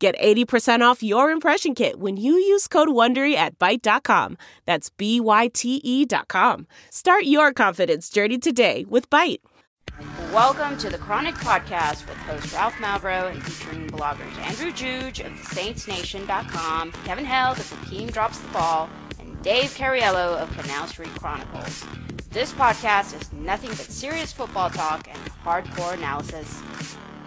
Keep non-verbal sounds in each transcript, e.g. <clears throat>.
Get 80% off your impression kit when you use code WONDERY at Byte.com. That's B-Y-T-E dot com. Start your confidence journey today with Byte. Welcome to the Chronic Podcast with host Ralph Malbrough and featuring bloggers Andrew Juge of TheSaintsNation.com, Kevin Held of The Team Drops the Ball, and Dave Cariello of Canal Street Chronicles. This podcast is nothing but serious football talk and hardcore analysis.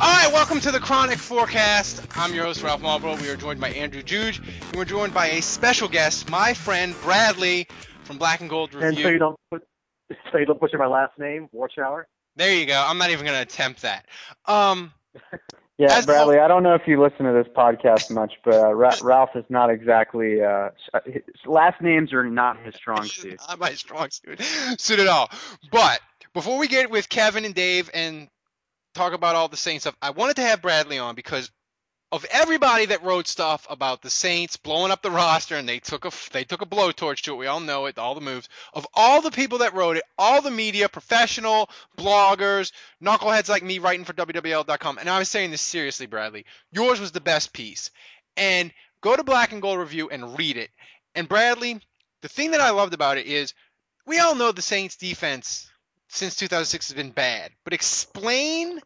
All right, welcome to the Chronic Forecast. I'm your host, Ralph Malbrough. We are joined by Andrew Juge, and we're joined by a special guest, my friend Bradley from Black and Gold Review. And so you don't put, so you don't butcher my last name, Warshauer. There you go. I'm not even going to attempt that. Um, <laughs> Yeah, Bradley, I don't know if you listen to this podcast much, but uh, Ra- <laughs> Ralph is not exactly. Uh, his last names are not his strong suit. not my strong suit, <laughs> suit at all. But before we get with Kevin and Dave and talk about all the Saints stuff, I wanted to have Bradley on because of everybody that wrote stuff about the Saints blowing up the roster and they took a they took a blowtorch to it. We all know it, all the moves. Of all the people that wrote it, all the media, professional, bloggers, knuckleheads like me writing for WWL.com, and I was saying this seriously, Bradley. Yours was the best piece. And go to Black and Gold Review and read it. And Bradley, the thing that I loved about it is we all know the Saints defense since 2006 has been bad, but explain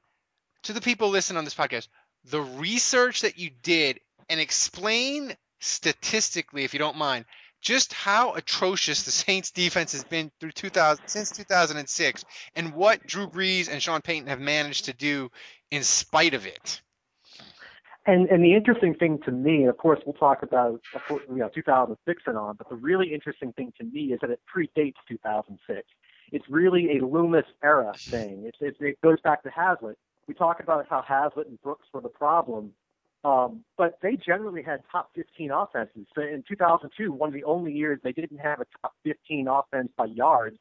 to the people listening on this podcast the research that you did and explain statistically, if you don't mind, just how atrocious the Saints defense has been through 2000 since 2006 and what Drew Brees and Sean Payton have managed to do in spite of it. And and the interesting thing to me, of course, we'll talk about you know 2006 and on, but the really interesting thing to me is that it predates 2006. It's really a Loomis era thing. It's, it, it goes back to Haslett. We talk about how Haslett and Brooks were the problem, um, but they generally had top 15 offenses. So in 2002, one of the only years they didn't have a top 15 offense by yards,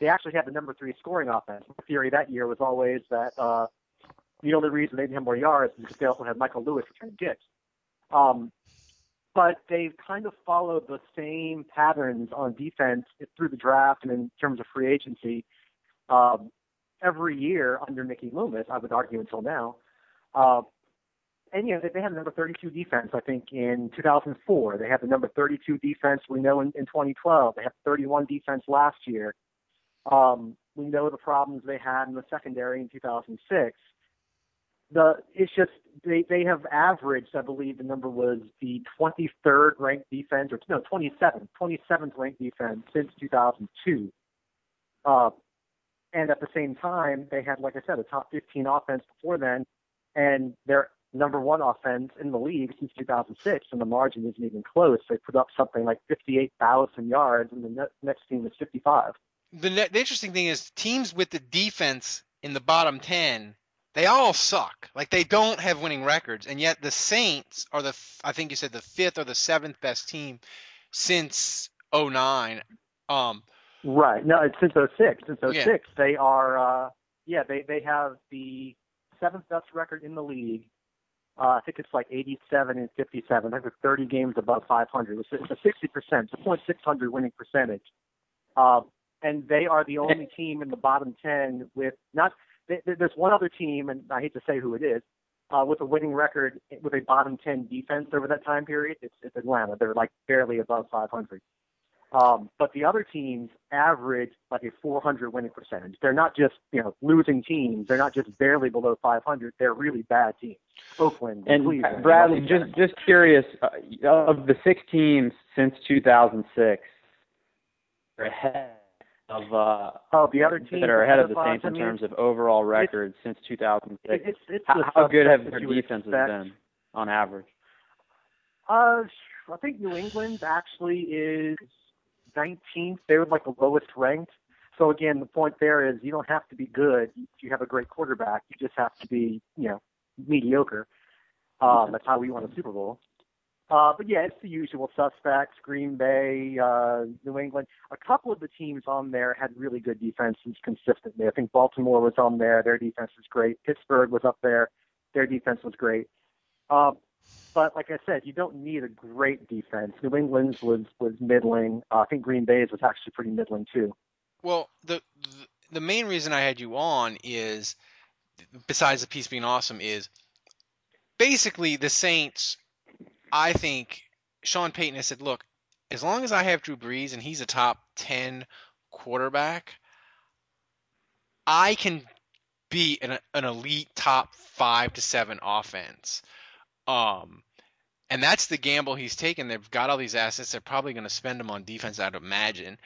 they actually had the number three scoring offense. Theory that year was always that uh, the only reason they didn't have more yards is because they also had Michael Lewis returning kicks. Um, but they've kind of followed the same patterns on defense through the draft and in terms of free agency um, every year under Mickey Loomis, I would argue until now. Uh, and you know they, had the number 32 defense, I think, in 2004. They had the number 32 defense. We know in, in 2012 they had 31 defense last year. Um, we know the problems they had in the secondary in 2006 the it's just they they have averaged I believe the number was the 23rd ranked defense or no 27th 27th ranked defense since 2002. Uh, and at the same time they had like I said a top 15 offense before then, and their number one offense in the league since 2006, and the margin isn't even close. They put up something like 58,000 yards, and the ne- next team was 55. The, ne- the interesting thing is teams with the defense in the bottom 10 they all suck. Like they don't have winning records, and yet the Saints are the f- I think you said the fifth or the seventh best team since 09. Um, Right. No, it's since 06. Since 06, Yeah. they are, uh, yeah, they, they have the seventh best record in the league. Uh, I think it's like 87 and 57. I think it's 30 games above 500. It's, it's a 60%, it's a .600 winning percentage. Uh, and they are the only team in the bottom 10 with not, there's one other team, and I hate to say who it is, uh, with a winning record with a bottom 10 defense over that time period. It's, it's Atlanta. They're like barely above 500. Um, but the other teams average like a 400 winning percentage. They're not just you know losing teams. They're not just barely below 500. They're really bad teams. Oakland And Cleveland, Bradley, and just just curious, uh, of the six teams since 2006, are ahead of uh, oh, the other teams that are ahead of the Saints in terms of overall records since 2006. It's, it's How, how good have their that you would defenses been on average? Uh, I think New England actually is 19th. They were like the lowest ranked. So again, the point there is you don't have to be good. You have a great quarterback. You just have to be, you know, mediocre. Um, that's how we won a Super Bowl. Uh, but yeah, it's the usual suspects: Green Bay, uh, New England. A couple of the teams on there had really good defenses consistently. I think Baltimore was on there; their defense was great. Pittsburgh was up there; their defense was great. Um, but like I said, you don't need a great defense. New England's was was middling. Uh, I think Green Bay's was actually pretty middling too. Well, the- the main reason I had you on is, besides the piece being awesome, is basically the Saints. I think Sean Payton has said, look, as long as I have Drew Brees and he's a top ten quarterback, I can be an, an elite top five to seven offense. Um, and that's the gamble he's taken. They've got all these assets. They're probably going to spend them on defense, I'd imagine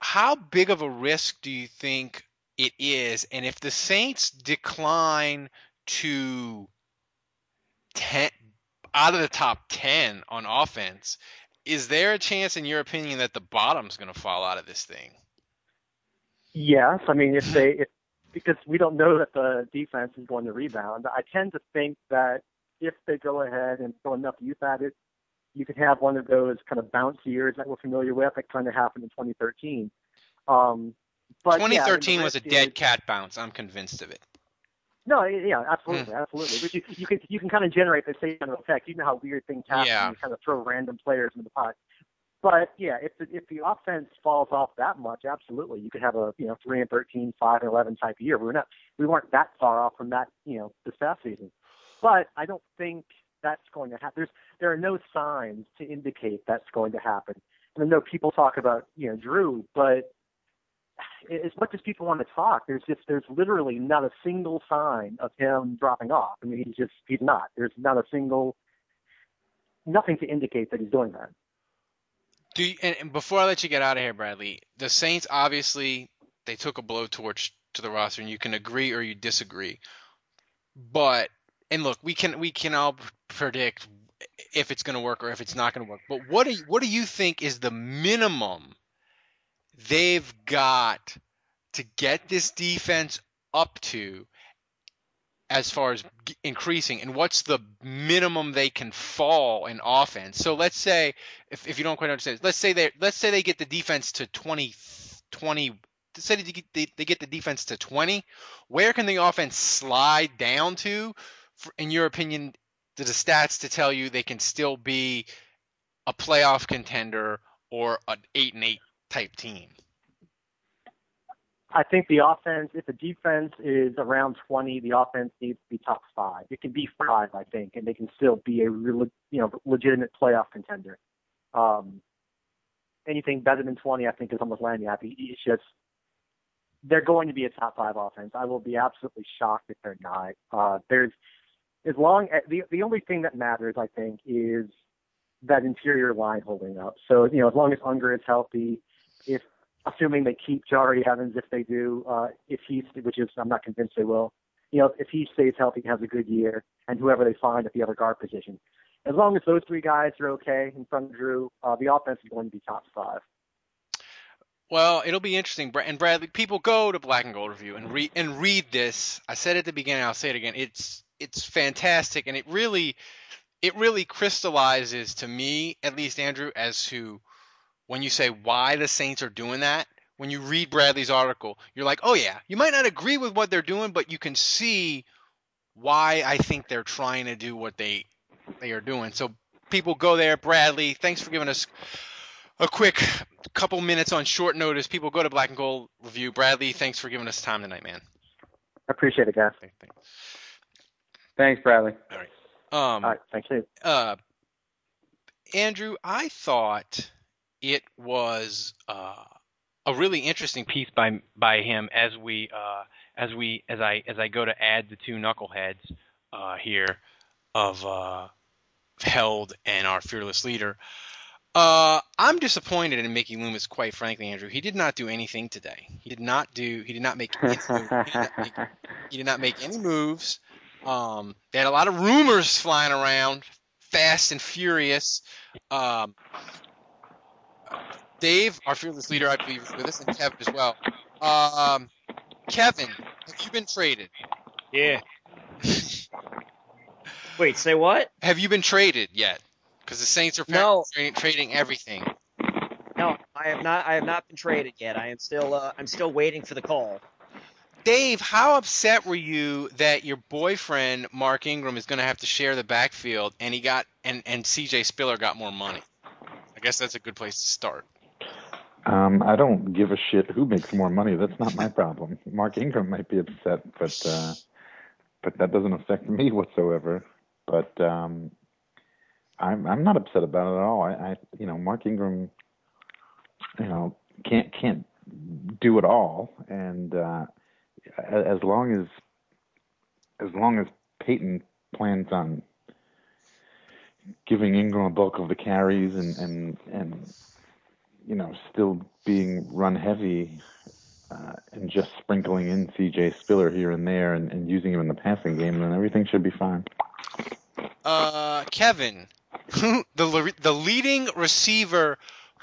how big of a risk do you think it is? And if the Saints decline to 10 out of the top 10 on offense, is there a chance, in your opinion, that the bottom's going to fall out of this thing? Yes, I mean if <laughs> they if because we don't know that the defense is going to rebound. I tend to think that if they go ahead and throw enough youth at it, you could have one of those kind of bounce years that we're familiar with, that kind of happened in 2013. Um, but yeah, I mean, the 2013 was a dead cat bounce. I'm convinced of it. No, yeah, absolutely, Hmm. absolutely. But you you can you can kind of generate the same kind of effect. You know how weird things happen. Yeah. You kind of throw random players into the pot. But yeah, if the, if the offense falls off that much, absolutely, you could have a you know three and 13, five and eleven type of year. We're not we weren't that far off from that you know this past season. But I don't think that's going to happen. There's there are no signs to indicate that's going to happen. And I know people talk about you know Drew, but as much as people want to talk, there's just there's literally not a single sign of him dropping off. I mean, he's just he's not. There's not a single nothing to indicate that he's doing that. Do you, and, before I let you get out of here, Bradley, the Saints obviously they took a blowtorch to the roster, and you can agree or you disagree. But and look, we can we can all predict if it's going to work or if it's not going to work. But what do you, what do you think is the minimum they've got to get this defense up to as far as increasing and what's the minimum they can fall in offense. So let's say if, if you don't quite understand let's say they let's say they get the defense to 20 20 let's say they get, they, get the defense to 20 where can the offense slide down to? For, in your opinion to the stats to tell you they can still be a playoff contender or an 8 and 8 type team I think the offense, if the defense is around 20, the offense needs to be top five. It can be five, I think, and they can still be a real, you know, legitimate playoff contender. Um, anything better than 20, I think, is almost lagniappe. It's just they're going to be a top five offense. I will be absolutely shocked if they're not. Uh, there's as long as the the only thing that matters, I think, is that interior line holding up. So you know, as long as Unger is healthy, if assuming they keep Jahri Evans if they do, uh, if he's, which is I'm not convinced they will. You know, if he stays healthy, has a good year, and whoever they find at the other guard position, as long as those three guys are okay in front of Drew, uh, the offense is going to be top five. Well, it'll be interesting. And Bradley, people go to Black and Gold Review and read and read this. I said at the beginning. I'll say it again. It's it's fantastic, and it really it really crystallizes to me, at least Andrew, as to when you say why the Saints are doing that. When you read Bradley's article, you're like, oh yeah, you might not agree with what they're doing, but you can see why I think they're trying to do what they they are doing. So people go there. Bradley, thanks for giving us a quick couple minutes on short notice. People go to Black and Gold Review. Bradley, thanks for giving us time tonight, man. I appreciate it, guys. Thank- thank- Thanks, Bradley. Um, All right, thanks. Dave. uh, Andrew, I thought it was uh, a really interesting piece by by him as we uh, as we as I as I go to add the two knuckleheads uh, here of uh, Held and our fearless leader. Uh, I'm disappointed in Mickey Loomis, quite frankly, Andrew. He did not do anything today. He did not do. He did not make. Any, he, did not make he did not make any moves. Um, they had a lot of rumors flying around, fast and furious. Um, Dave, our fearless leader, I believe, is with us, and Kevin as well. Um, Kevin, have you been traded? Yeah. <laughs> Wait, say what? Have you been traded yet? Because the Saints are No. tra- trading everything. No, I have not. I have not been traded yet. I am still. Uh, I'm still waiting for the call. Dave, how upset were you that your boyfriend Mark Ingram is going to have to share the backfield, and he got and and C.J. Spiller got more money? I guess that's a good place to start. Um, I don't give a shit who makes more money. That's not my problem. Mark Ingram might be upset, but uh, but that doesn't affect me whatsoever. But um, I'm I'm not upset about it at all. I, I you know Mark Ingram, you know can't can't do it all, and uh, as long as as long as Payton plans on giving Ingram a bulk of the carries and and and you know, still being run heavy uh, and just sprinkling in CJ Spiller here and there and, and using him in the passing game, then everything should be fine. Uh, Kevin, the the leading receiver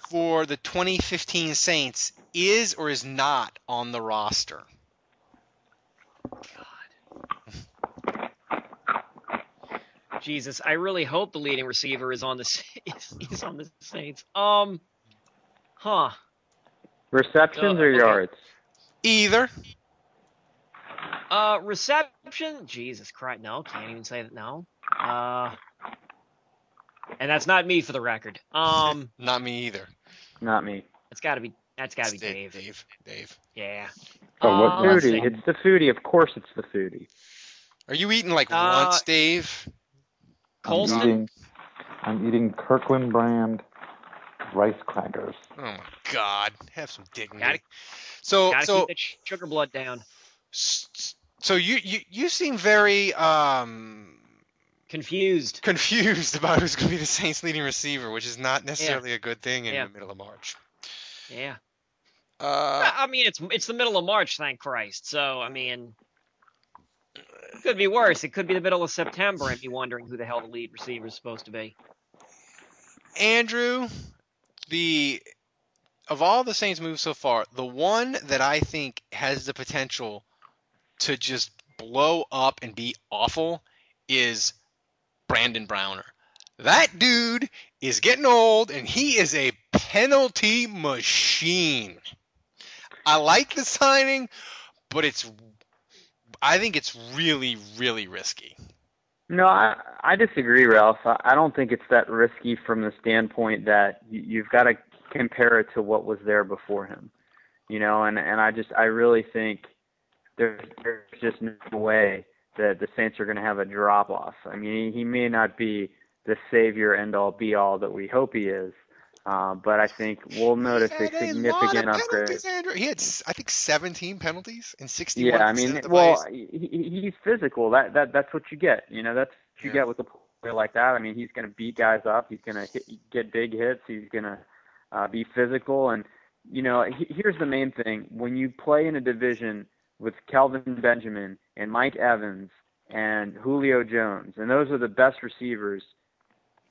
for the 2015 Saints is or is not on the roster. Jesus, I really hope the leading receiver is on the Sa- <laughs> is on the Saints. Um, huh? Receptions Uh, or okay. yards? Either. Uh, reception. Jesus Christ, no, can't even say that. No. Uh, and that's not me for the record. Um, <laughs> Not me either. Not me. it's got to be. That's got to be Dave. Dave. Dave. Yeah. Oh, what- Uh, what- Foodie. It's the foodie. Of course, it's the foodie. Are you eating like Uh, once, Dave? I'm eating, I'm eating Kirkland brand rice crackers. Oh my God, have some dignity. Gotta- so Gotta so keep the sugar blood down. so you you you seem very um Confused. confused about who's going to be the Saints' leading receiver, which is not necessarily a good thing in Yeah. the middle of March. Yeah. Uh, I mean, it's it's the middle of March, thank Christ. So I mean, it could be worse. It could be the middle of September and be wondering who the hell the lead receiver is supposed to be. Andrew, the of all the Saints moves so far, the one that I think has the potential to just blow up and be awful is Brandon Browner. That dude is getting old and he is a penalty machine. I like the signing, but it's I think it's really really risky. No, I I disagree, Ralph. I, I don't think it's that risky from the standpoint that you, you've got to compare it to what was there before him. You know, and and I just I really think there's there's just no way that the Saints are going to have a drop off. I mean, he, he may not be the savior end all be all that we hope he is, uh, but I think we'll notice a He had lot significant of upgrade. Andrew. He had, I think, 17 penalties in 61. Yeah, I mean, well, he, he- he's physical. That that that's what you get. You know, that's what you Yeah. get with a player like that. I mean, he's going to beat guys up. He's going to get big hits. He's going to uh, be physical. And you know, he, here's the main thing: when you play in a division with Kelvin Benjamin and Mike Evans and Julio Jones, and those are the best receivers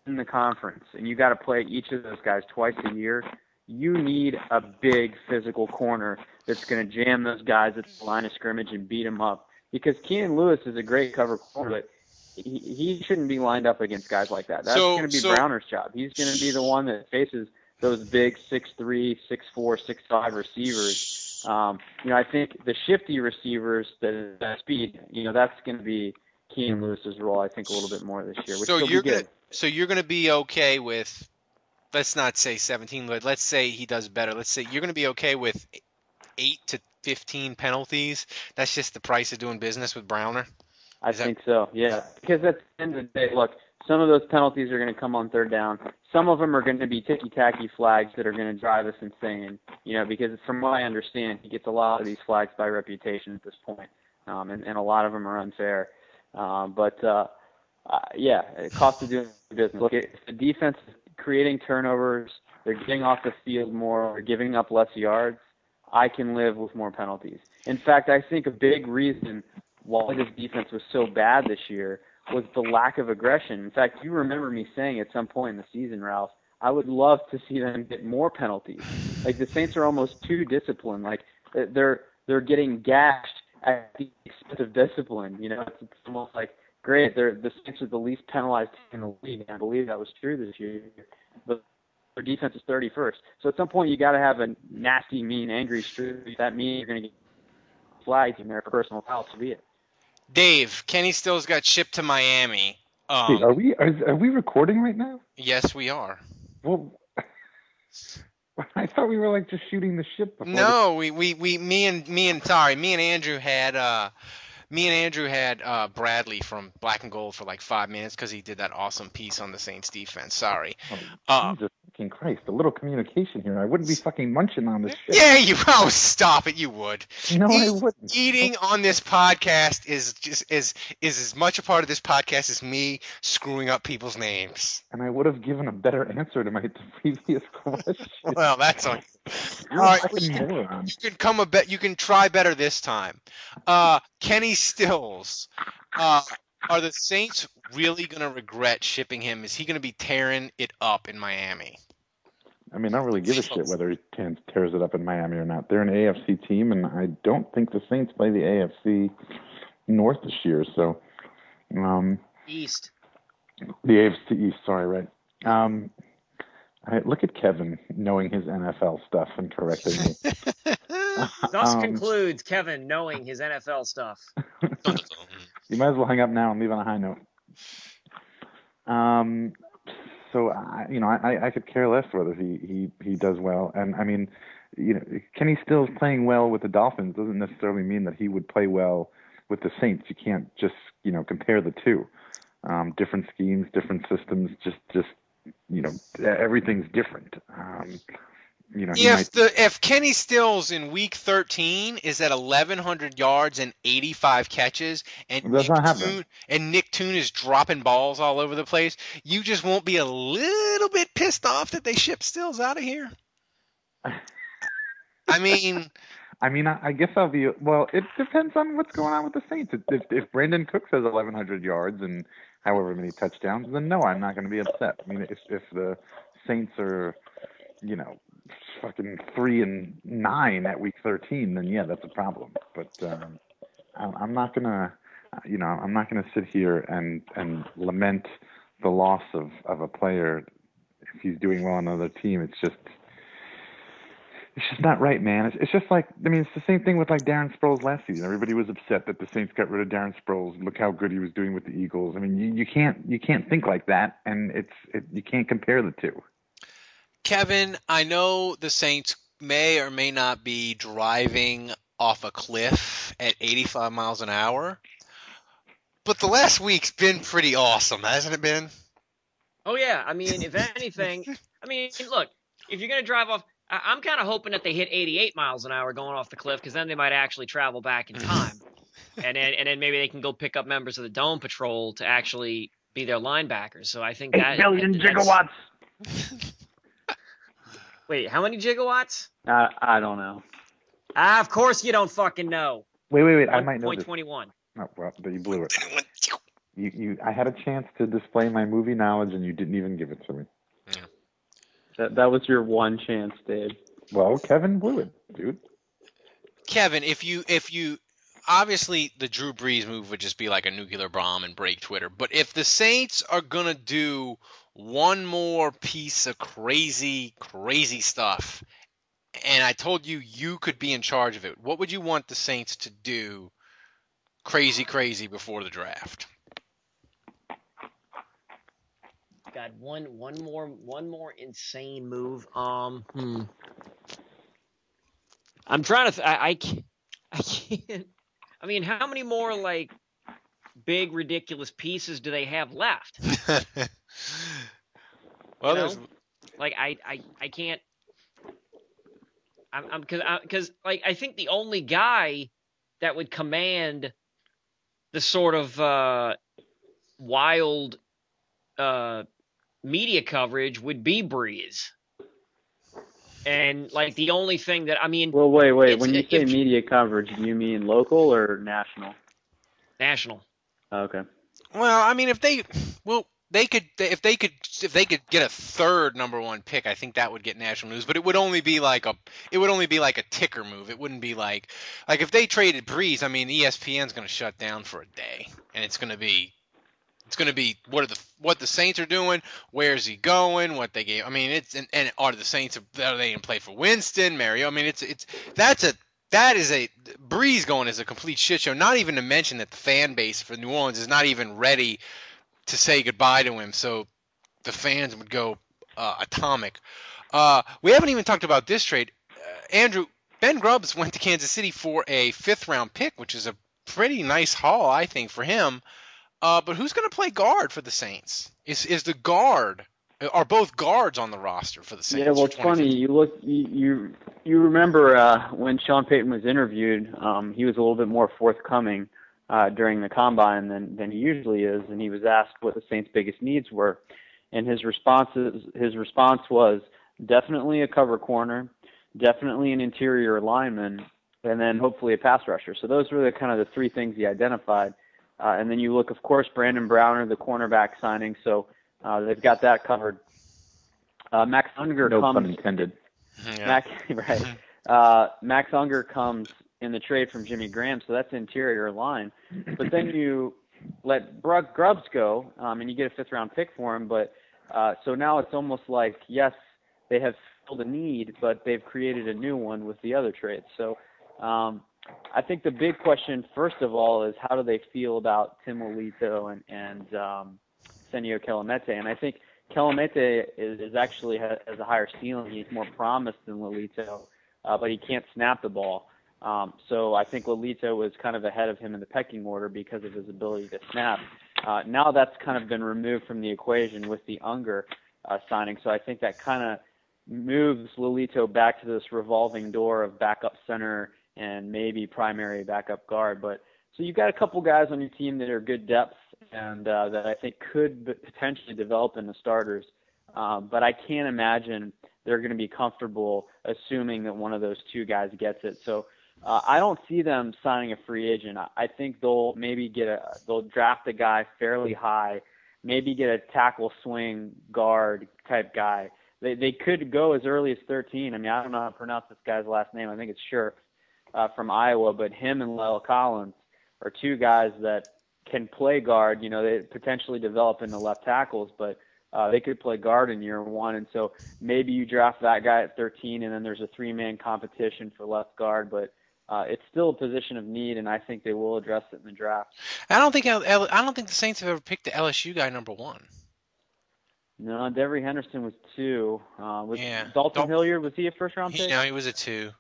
in the conference, and you got to play each of those guys twice a year. You need a big physical corner that's going to jam those guys at the line of scrimmage and beat them up. Because Keenan Lewis is a great cover corner, but he, he shouldn't be lined up against guys like that. That's So- going to be so- Browner's job. He's going to be the one that faces those big six three, six four, six five receivers. Um, you know, I think the shifty receivers that that speed, you know, that's going to be Keenan Lewis's role. I think a little bit more this year. Which so will you're be gonna good. So you're gonna be okay with let's not say 17 but let's say he does better let's say you're gonna be okay with 8 to 15 penalties that's just the price of doing business with browner I that- think so. Yeah, because at the end of the day, look, some of those penalties are going to come on third down. Some of them are going to be ticky-tacky flags that are going to drive us insane. You know, because from what I understand, he gets a lot of these flags by reputation at this point, um, and, and a lot of them are unfair. Um, but uh, uh, yeah, cost of doing business. Look, if the defense is creating turnovers, they're getting off the field more, they're giving up less yards. I can live with more penalties. In fact, I think a big reason why this defense was so bad this year was the lack of aggression. In fact, you remember me saying at some point in the season, Ralph, I would love to see them get more penalties. Like the Saints are almost too disciplined. Like they're they're getting gashed at the expense of discipline. You know, it's, it's almost like great. They're the Saints are the least penalized team in the league. And I believe that was true this year, but their defense is 31st. So at some point, you got to have a nasty, mean, angry streak. That means you're going to get flags in there for personal fouls to be it. Dave, Kenny Stills got shipped to Miami. Um, Wait, are we are, are we recording right now? yes, we are. Well, <laughs> I thought we were like just shooting the ship. Before No, we, we, we me and me and sorry, me and Andrew had uh me and Andrew had uh Bradley from Black and Gold for like five minutes because he did that awesome piece on the Saints defense. Sorry. The, Uh, Jesus fucking Christ! A little communication here. I wouldn't be fucking munching on this <laughs> shit. yeah, you oh stop it, you would. No, I Eat- wouldn't. Eating on this podcast is just is is as much a part of this podcast as me screwing up people's names. And I would have given a better answer to my <laughs> previous question. Well, that's on. You're all a right, fucking you- moron. You can come a bet. You can try better this time. Uh, Kenny Stills. Uh, are the Saints really gonna regret shipping him? Is he gonna be tearing it up in Miami? I mean, I don't really give a shit whether he te- tears it up in Miami or not. They're an AFC team, and I don't think the Saints play the AFC North this year. So, um, East. the AFC East. Sorry, right? Um, I, look at Kevin knowing his NFL stuff and correcting me. <laughs> Thus Um, concludes Kevin knowing his NFL stuff. <laughs> You might as well hang up now and leave on a high note. Um, so I, you know, I, I could care less whether he, he, he does well. And I mean, you know, Kenny Stills playing well with the Dolphins doesn't necessarily mean that he would play well with the Saints. You can't just, you know, compare the two. Um, different schemes, different systems, just, just, you know, everything's different. Um, you know, if might, the if Kenny Stills in Week 13 is at 1,100 yards and 85 catches, and Nick. Toon, and Nick Toon is dropping balls all over the place, you just won't be a little bit pissed off that they ship Stills out of here. <laughs> I mean, I mean, I, I guess I'll be. Well, it depends on what's going on with the Saints. If, if, if Brandon Cook says 1,100 yards and however many touchdowns, then no, I'm not going to be upset. I mean, if if the Saints are, you know, fucking three and nine at week 13, then yeah, that's a problem. But um, I'm, not gonna, you know, I'm not gonna sit here and and lament the loss of of a player if he's doing well on another team. It's just it's just not right, man. It's, it's just like I mean, it's the same thing with like Darren Sproles last season. Everybody was upset that the Saints got rid of Darren Sproles. Look how good he was doing with the Eagles. I mean, you, you can't you can't think like that, and it's it, you can't compare the two. Kevin, I know the Saints may or may not be driving off a cliff at 85 miles an hour, but the last week's been pretty awesome, hasn't it been? Oh yeah, I mean, if anything, I mean, look, if you're gonna drive off, I- I'm kind of hoping that they hit 88 miles an hour going off the cliff, because then they might actually travel back in time, and then and then maybe they can go pick up members of the Dome Patrol to actually be their linebackers. So I think that that's- <laughs> Wait, how many gigawatts? I I don't know. Ah, of course you don't fucking know. Wait, wait, wait. I might know point twenty-one. Oh, well, but you blew it. <laughs> You, you, I had a chance to display my movie knowledge, and you didn't even give it to me. That that was your one chance, Dave. Well, Kevin blew it, dude. Kevin, if you if you obviously the Drew Brees move would just be like a nuclear bomb and break Twitter, but if the Saints are gonna do one more piece of crazy crazy stuff, and I told you you could be in charge of it, what would you want the Saints to do? Crazy, crazy before the draft. God, one one more one more insane move. Um, hmm. I'm trying to. Th- I, I can't. <laughs> I can't. I mean, how many more like big ridiculous pieces do they have left? <laughs> well, You know? there's Like I I I can't. I'm I'm because because like I think the only guy that would command the sort of uh, wild uh, media coverage would be Brees. And like the only thing that I mean, Well, wait, wait. When you if- say media coverage, do you mean local or national? national. Oh, okay. Well, I mean, if they, well, they could, if they could, if they could get a third number one pick, I think that would get national news. But it would only be like a, it would only be like a ticker move. It wouldn't be like, like if they traded Brees. I mean, ESPN's going to shut down for a day, and it's going to be, it's going to be what are the what the Saints are doing, where's he going, what they gave. I mean, it's and, and are the Saints are they even play for Winston, Mario? I mean, it's it's that's a that is a Brees going is a complete shit show. Not even to mention that the fan base for New Orleans is not even ready to say goodbye to him. So the fans would go uh, atomic. Uh, we haven't even talked about this trade. Uh, Andrew Ben Grubbs went to Kansas City for a fifth round pick, which is a pretty nice haul, I think, for him. Uh, but who's going to play guard for the Saints? Is is the guard? Are both guards on the roster for the Saints? Yeah, well, it's funny. You look, you you, you remember uh, when Sean Payton was interviewed, um, he was a little bit more forthcoming uh, during the combine than than he usually is, and he was asked what the Saints' biggest needs were, and his responses his response was definitely a cover corner, definitely an interior lineman, and then hopefully a pass rusher. So those were the kind of the three things he identified. Uh, and then you look, of course, Brandon Browner, the cornerback signing. So uh, they've got that covered. Uh, Max Unger No comes. pun intended. Yeah. Max, <laughs> right. Uh, Max Unger comes in the trade from Jimmy Graham, so that's interior line. But then you let Brug Grubbs go, um, and you get a fifth round pick for him. But uh, so now it's almost like yes, they have filled a need, but they've created a new one with the other trades. So um, I think the big question, first of all, is how do they feel about Tim Lelito and and um, Senio Kelemete? And I think Kelemete is, is actually has, has a higher ceiling. He's more promised than Lelito, uh, but he can't snap the ball. Um, so I think Lelito was kind of ahead of him in the pecking order because of his ability to snap. Uh, now that's kind of been removed from the equation with the Unger uh, signing. So I think that kind of moves Lelito back to this revolving door of backup center and maybe primary backup guard. But so you've got a couple guys on your team that are good depth and uh, that I think could potentially develop into starters. Um, but I can't imagine they're going to be comfortable assuming that one of those two guys gets it. So uh, I don't see them signing a free agent. I, I think they'll maybe get a they'll draft a guy fairly high, maybe get a tackle swing guard type guy. They they could go as early as 13. I mean I don't know how to pronounce this guy's last name. I think it's Scherff uh, from Iowa, but him and La'el Collins are two guys that can play guard. You know, they potentially develop into left tackles, but uh, they could play guard in year one. And so maybe you draft that guy at 13, and then there's a three-man competition for left guard. But uh, it's still a position of need, and I think they will address it in the draft. I don't think I don't think the Saints have ever picked the LSU guy number one. No, Devery Henderson was two. Uh, was Yeah. Dalton Dal- Hilliard was he a first-round He, pick? no, he was a two.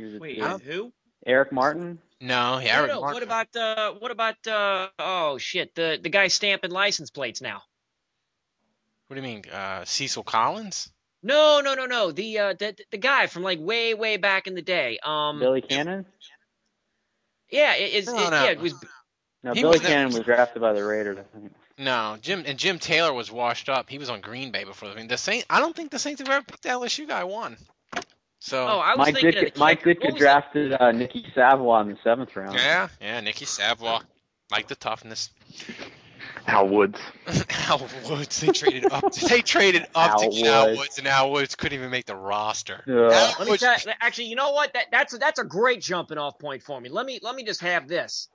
He was a Wait, uh, who? Eric Martin. No, yeah, Eric no, Martin. What about uh, what about uh, oh shit, the the guy stamping license plates now? What do you mean, uh, Cecil Collins? No, no, no, no. The uh, the the guy from like way way back in the day. Um, Billy Cannon. yeah, it, it's No, it, no. yeah, it was No, He Billy was Cannon was drafted by the Raiders. I think. No, Jim and Jim Taylor was washed up. He was on Green Bay before. I mean, the Saint. I don't think the Saints have ever picked the LSU guy one. So oh, I was Mike thinking of Dick, Mike Ditka drafted uh, Nicky Savoy in the seventh round. yeah, yeah, Nikki Savoy, like the toughness. Al Woods. <laughs> Al Woods, they traded up. They traded up Al to get Al Woods. Woods, and Al Woods couldn't even make the roster. Yeah. Al Let me Woods- tell you, actually, you know what? That that's that's a great jumping off point for me. Let me let me just have this.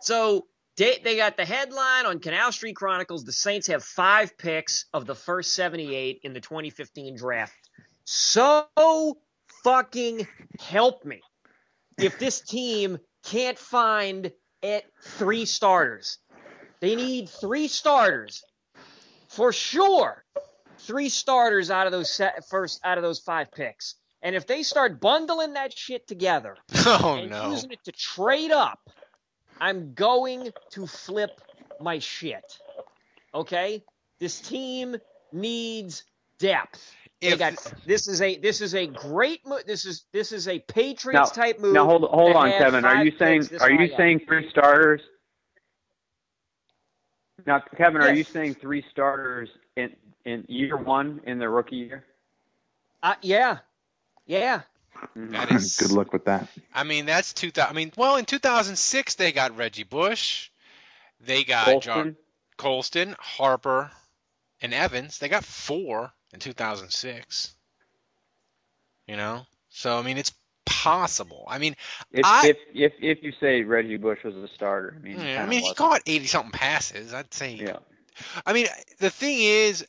So they they got the headline on Canal Street Chronicles. The Saints have five picks of the first 78 in the 2015 draft. So fucking help me if this team can't find it three starters. They need three starters for sure. Three starters out of those set, first out of those five picks. And if they start bundling that shit together <laughs> oh and no. using it to trade up, I'm going to flip my shit. Okay? This team needs depth. They If- got, this is a this is a great move. This is this is a Patriots Now, type move. now hold hold on, Kevin. Are you saying are you high up. saying three starters? Now, Kevin, are you saying three starters in in year one in their rookie year? Uh, yeah, yeah. That is Good luck with that. I mean, that's 2000. I mean, well, in 2006 they got Reggie Bush, they got Jar- Colston. Colston, Harper, and Evans. They got four in 2006. You know, so I mean, it's possible. I mean, If, I- if if if you say Reggie Bush was a starter, I mean, he yeah, I mean, he caught 80 something passes. I'd say. Yeah. I mean, the thing is,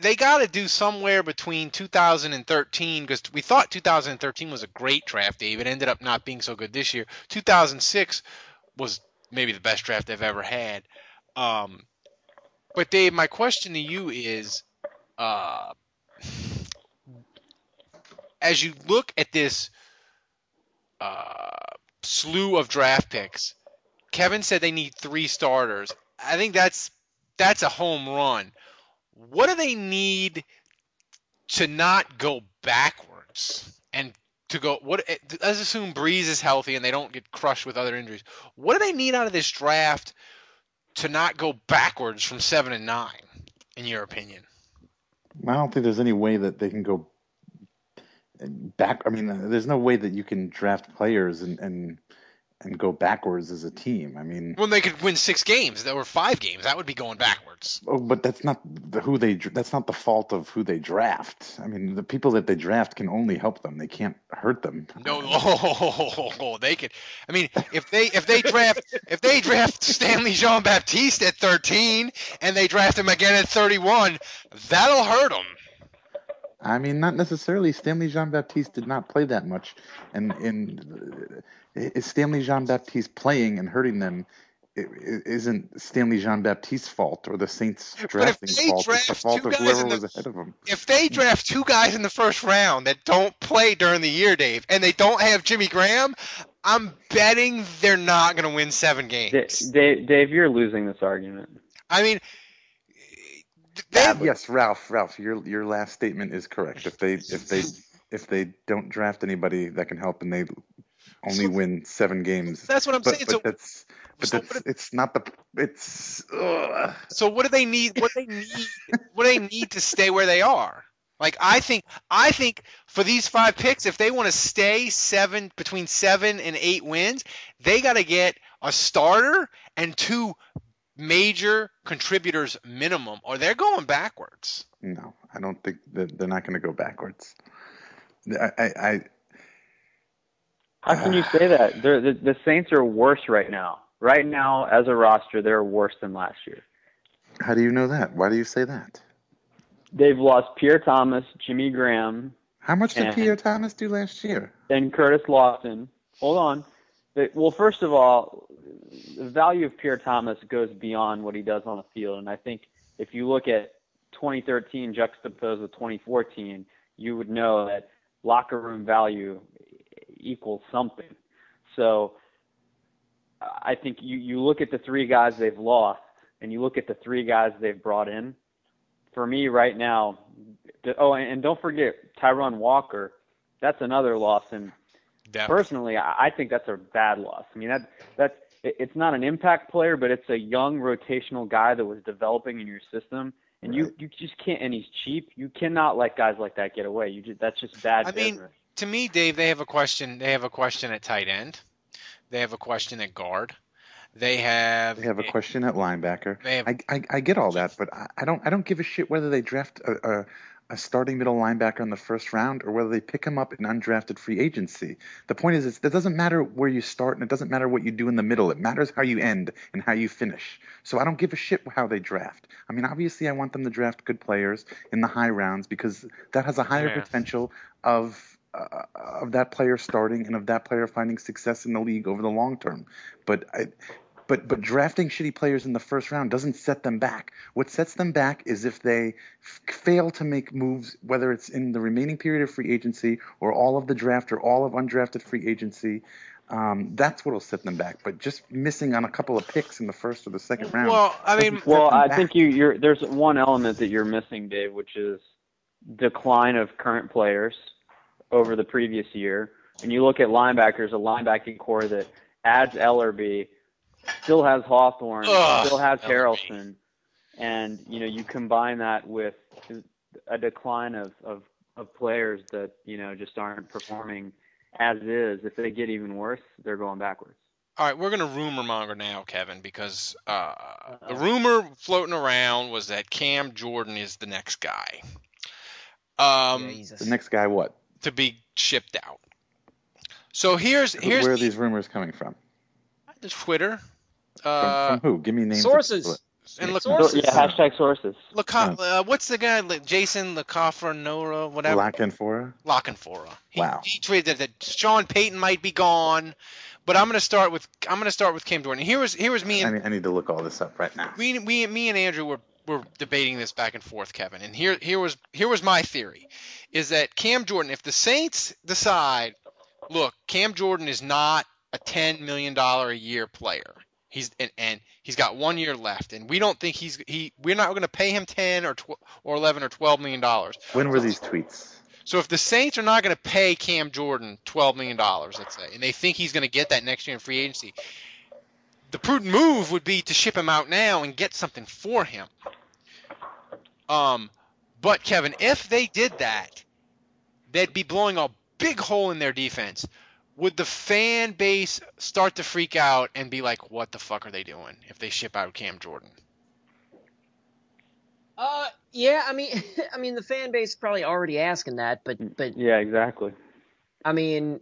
they got to do somewhere between 2013 because we thought 2013 was a great draft, Dave. It ended up not being so good this year. 2006 was maybe the best draft they've ever had. Um, but Dave, my question to you is, uh, as you look at this uh, slew of draft picks, Kevin said they need three starters. I think that's that's a home run. What do they need to not go backwards and to go? What? Let's assume Brees is healthy and they don't get crushed with other injuries. What do they need out of this draft to not go backwards from seven and nine? In your opinion? I don't think there's any way that they can go back. I mean, there's no way that you can draft players and and and go backwards as a team. I mean, Well, they could win six games. That were five games. That would be going backwards. oh, but that's not the, who they. That's not the fault of who they draft. I mean, the people that they draft can only help them. They can't hurt them. No, oh, <laughs> they could. I mean, if they if they draft if they draft Stanley Jean Baptiste at 13 and they draft him again at 31, that'll hurt them. I mean, not necessarily. Stanley Jean Baptiste did not play that much, and uh, is Stanley Jean Baptiste playing and hurting them? i- i- Isn't Stanley Jean Baptiste's fault or the Saints drafting they fault? It's the fault of whoever the- was ahead of them. If they draft two guys in the first round that don't play during the year, Dave, and they don't have Jimmy Graham, I'm betting they're not going to win seven games. Dave, Dave, you're losing this argument. I mean, they, yes, Ralph. Ralph, your your last statement is correct. If they if they if they don't draft anybody that can help and they only So- win seven games, that's what I'm but saying. but So, that's but so that's it's not the it's. Ugh. So what do they need? What they need? what they need to stay where they are? Like I think, I think for these five picks, if they want to stay seven between seven and eight wins, they got to get a starter and two major contributors minimum, or they're going backwards. No, I don't think that they're not going to go backwards. I, I How can you say that? They're, the the Saints are worse right now. Right now, as a roster, they're worse than last year. how do you know that? Why do you say that? They've lost Pierre Thomas, Jimmy Graham, How much did And- Pierre Thomas do last year? and Curtis Lofton. Hold on. They, well, first of all, the value of Pierre Thomas goes beyond what he does on the field, and I think if you look at 2013 juxtaposed with 2014, you would know that locker room value equals something. So I think you, you look at the three guys they've lost, and you look at the three guys they've brought in. For me, right now, oh, and, don't forget Tyrone Walker. That's another loss, and personally, I think that's a bad loss. I mean, that that's it's not an impact player, but it's a young rotational guy that was developing in your system, and you you just can't. And he's cheap. You cannot let guys like that get away. You just that's just bad I mean, business. To me, Dave, they have a question. They have a question at tight end. They have a question at guard. They have. They have a question at linebacker. Have- I, I, I get all that, but I, I don't I don't give a shit whether they draft a, a, a starting middle linebacker in the first round or whether they pick him up in undrafted free agency. The point is, it doesn't matter where you start and it doesn't matter what you do in the middle. It matters how you end and how you finish. So I don't give a shit how they draft. I mean, obviously, I want them to draft good players in the high rounds because that has a higher Yeah. potential of uh, of that player starting and of that player finding success in the league over the long term. But I, but but drafting shitty players in the first round doesn't set them back. What sets them back is if they f- fail to make moves, whether it's in the remaining period of free agency or all of the draft or all of undrafted free agency. Um, that's what'll set them back. But just missing on a couple of picks in the first or the second round. Well, I mean, Well, I back. think you, you're there's one element that you're missing, Dave, which is decline of current players over the previous year. And you look at linebackers, a linebacking core that adds Ellerbe, still has Hawthorne, Ugh, still has Ellerbe. Haralson, and you know you combine that with a decline of, of of players that you know just aren't performing as is. If they get even worse, they're going backwards. All right, we're gonna rumor monger now, Kevin, because uh, the rumor floating around was that Cam Jordan is the next guy. Um, Jesus. the next guy, what? To be shipped out. So here's here's Where are these rumors coming from? Twitter. From, Uh, from who? Give me names. Sources. and look, Sources. Yeah, hashtag sources. Laca- uh, what's the guy? like, Jason La Canfora, whatever. Black and Lockenfora. He, Wow. He tweeted that Sean Payton might be gone, but I'm gonna start with I'm gonna start with Cam Jordan. Here was here was me I and need, I need to look all this up right now. we, we me and Andrew were were debating this back and forth, Kevin. And here here was here was my theory, is that Cam Jordan, if the Saints decide, look, Cam Jordan is not a ten million dollar a year player. He's and, and he's got one year left, and we don't think he's he. We're not going to pay him ten or tw- or eleven or twelve million dollars. When were these tweets? So if the Saints are not going to pay Cam Jordan twelve million dollars, let's say, and they think he's going to get that next year in free agency, the prudent move would be to ship him out now and get something for him. Um, but Kevin, if they did that, they'd be blowing a big hole in their defense. Would the fan base start to freak out and be like, "What the fuck are they doing?" If they ship out Cam Jordan? Uh, yeah. I mean, <laughs> I mean, the fan base is probably already asking that, but but Yeah, exactly. I mean,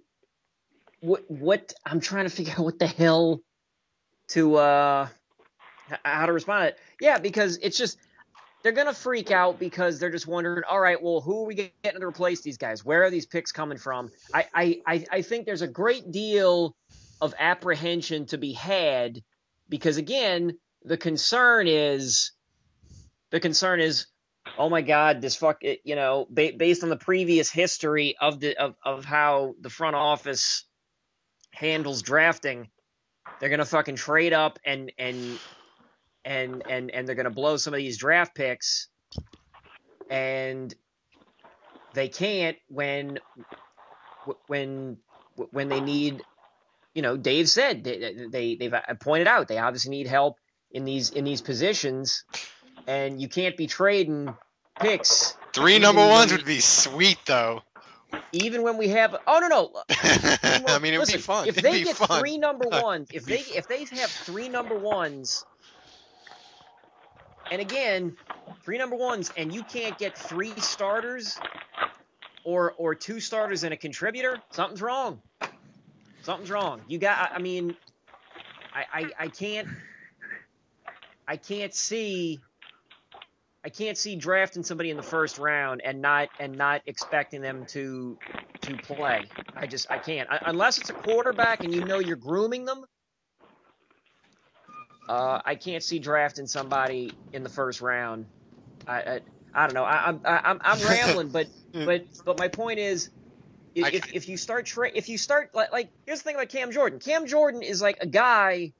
what what I'm trying to figure out what the hell to uh how to respond to it. Yeah, because it's just they're gonna freak out because they're just wondering, all right, well, who are we getting to replace these guys? Where are these picks coming from? I I I, think there's a great deal of apprehension to be had because again, the concern is the concern is oh my god this fuck it, you know ba- based on the previous history of the of, of how the front office handles drafting they're gonna fucking trade up and and and and and they're gonna blow some of these draft picks and they can't when when when they need you know dave said they, they they've pointed out they obviously need help in these in these positions and you can't be trading picks Three number ones would be sweet, though. Even when we have oh no no <laughs> I mean, it would be fun. if they get fun. three number <laughs> ones if they if they have three number ones and again three number ones and you can't get three starters or or two starters and a contributor something's wrong something's wrong you got i I mean i i, I can't i can't see I can't see drafting somebody in the first round and not and not expecting them to to play. I just I can't I, unless it's a quarterback and you know you're grooming them. Uh, I can't see drafting somebody in the first round. I I, I don't know. I, I'm I, I'm I'm rambling, but <laughs> but but my point is, if if, if you start tra- if you start like like here's the thing about Cam Jordan. Cam Jordan is like a guy.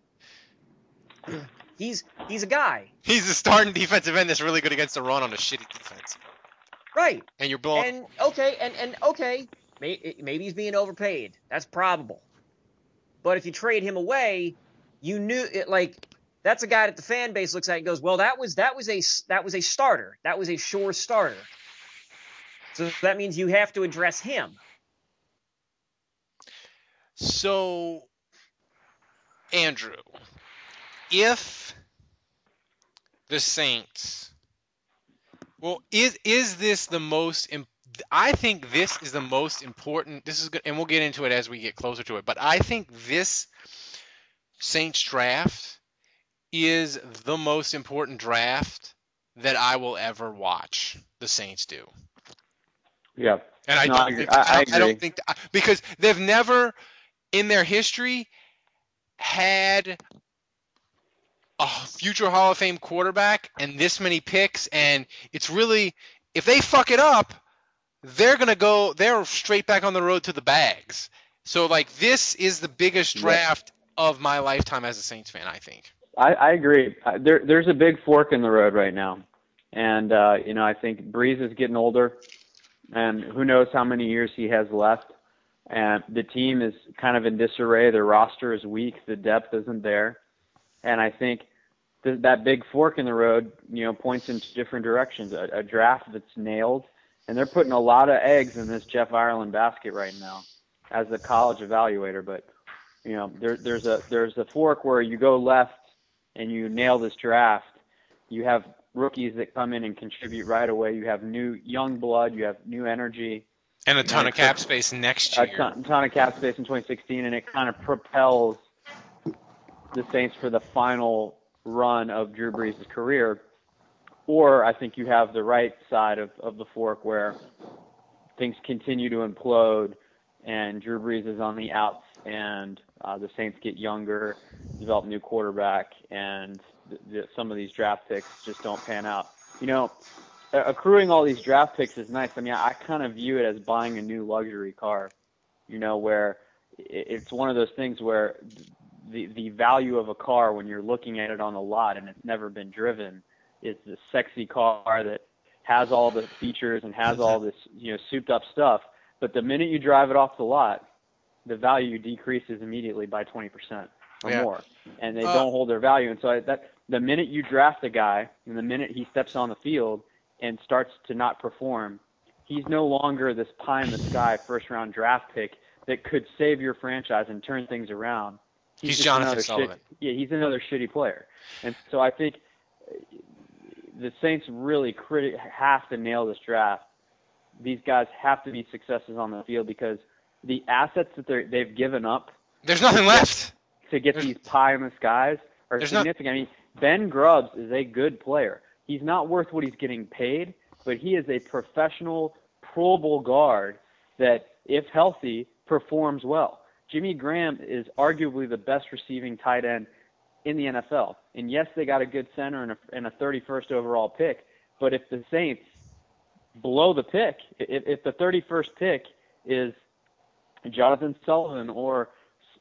He's he's a guy, He's a starting defensive end that's really good against the run on a shitty defense. right? And you're blowing. And okay, and and okay, may, maybe he's being overpaid. That's probable. But if you trade him away, you knew it like that's a guy that the fan base looks at and goes, "Well, that was that was a that was a starter. That was a sure starter." So that means you have to address him. So, Andrew, if the Saints, well, is is this the most? Im- I think this is the most important. This is good, and we'll get into it as we get closer to it. But I think this Saints draft is the most important draft that I will ever watch the Saints do. Yeah. And I No, don't I agree. think I- I I, don't think that, because they've never in their history had a future Hall of Fame quarterback and this many picks and it's really if they fuck it up they're going to go they're straight back on the road to the bags. So like this is the biggest draft of my lifetime as a Saints fan, I think. I, I agree. Uh, There, there's a big fork in the road right now, and uh, you know I think Brees is getting older, and who knows how many years he has left. And the team is kind of in disarray. Their roster is weak. The depth isn't there, and I think th- that big fork in the road, you know, points in different directions. A, a draft that's nailed, and they're putting a lot of eggs in this Jeff Ireland basket right now, as the college evaluator. But you know, there, there's a there's a fork where you go left and you nail this draft, you have rookies that come in and contribute right away. You have new young blood. You have new energy. And a ton Yeah, of cap space next A year. ton, ton of cap space in 2016, and it kind of propels the Saints for the final run of Drew Brees' career. Or I think you have the right side of, of the fork where things continue to implode, and Drew Brees is on the outs, and uh, the Saints get younger, develop new quarterback, and th- th- some of these draft picks just don't pan out. You know, accruing all these draft picks is nice. I mean, I kind of view it as buying a new luxury car. You know, where i- it's one of those things where the the value of a car when you're looking at it on the lot and it's never been driven is the sexy car that has all the features and has all this you know souped up stuff. But the minute you drive it off the lot, the value decreases immediately by 20% or Yeah. more, and they Uh, don't hold their value. And so I, that the minute you draft a guy, and the minute he steps on the field and starts to not perform, he's no longer this pie in the sky first round draft pick that could save your franchise and turn things around. He's just Johnathan Sullivan. Shit, yeah, he's another shitty player, and so I think the Saints really criti- have to nail this draft. These guys have to be successes on the field because the assets that they're, they've given up There's nothing left. to get There's- these pie in the skies are not- significant. I mean, Ben Grubbs is a good player. He's not worth what he's getting paid, but he is a professional Pro Bowl guard that, if healthy, performs well. Jimmy Graham is arguably the best receiving tight end in the NFL. And yes, they got a good center and a, and a 31st overall pick, but if the Saints blow the pick, if, if the 31st pick is Johnathan Sullivan or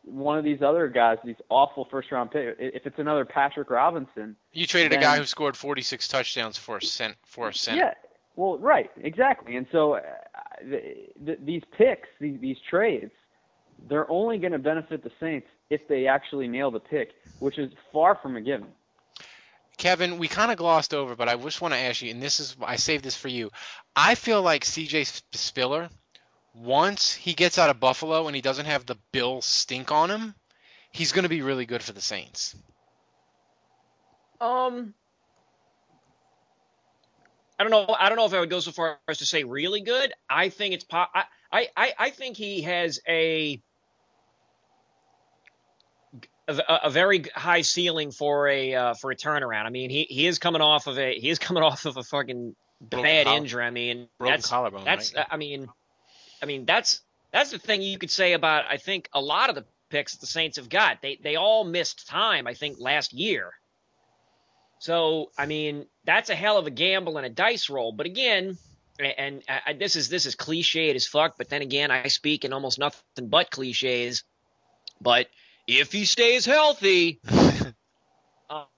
one of these other guys, these awful first round pick. If it's another Patrick Robinson, You traded a guy who scored 46 touchdowns for a cent for a cent. yeah, well, right, exactly. And so uh, th- th- these picks, these, these trades, they're only going to benefit the Saints if they actually nail the pick, which is far from a given. Kevin, we kind of glossed over, but I just want to ask you, and this is I saved this for you. I feel like C.J. Spiller, once he gets out of Buffalo and he doesn't have the Bill stink on him, he's going to be really good for the Saints. Um, I don't know. I don't know if I would go so far as to say really good. I think it's po- I, I, I, I think he has a, a a very high ceiling for a uh, for a turnaround. I mean, he, he is coming off of a he is coming <laughs> off of a fucking Broken bad collar- injury. I mean, broken that's collarbone, that's right? I mean, I mean that's that's the thing you could say about I think a lot of the picks the Saints have got. They they all missed time. I think last year. So I mean that's a hell of a gamble and a dice roll. But again, and I, I- this is this is cliched as fuck. But then again, I speak in almost nothing but cliches. But if he stays healthy, <laughs>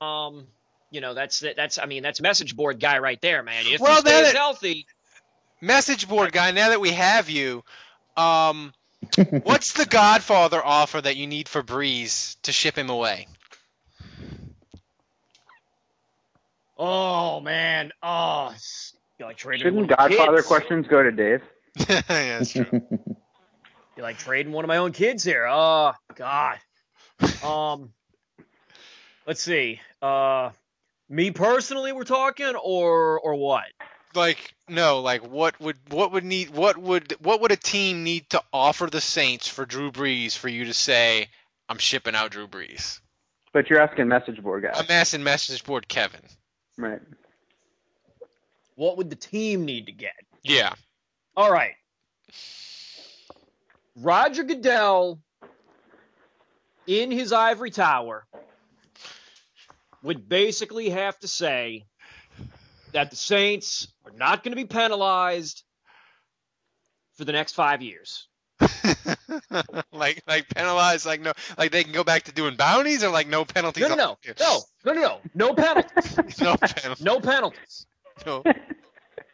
um, you know that's that's I mean that's message board guy right there, man. If Well, he stays it- healthy, Message board guy, now that we have you, um, <laughs> what's the Godfather offer that you need for Brees to ship him away? Oh man, oh, you like trading one Shouldn't Godfather kids. questions go to Dave? <laughs> yeah, that's true. You like trading one of my own kids here? Oh God. Um, let's see. Uh, me personally, we're talking, or or what? like no like what would what would need what would what would a team need to offer the Saints for Drew Brees for you to say I'm shipping out Drew Brees? But you're asking message board guys, I'm asking message board Kevin. right? What would the team need to get? Yeah. All right. Roger Goodell in his ivory tower would basically have to say that the Saints are not going to be penalized for the next five years. <laughs> like like penalized, like no, like they can go back to doing bounties or like no penalties. No, no, no, no, no, no, no, no penalties. <laughs> no penalties. No penalties. No.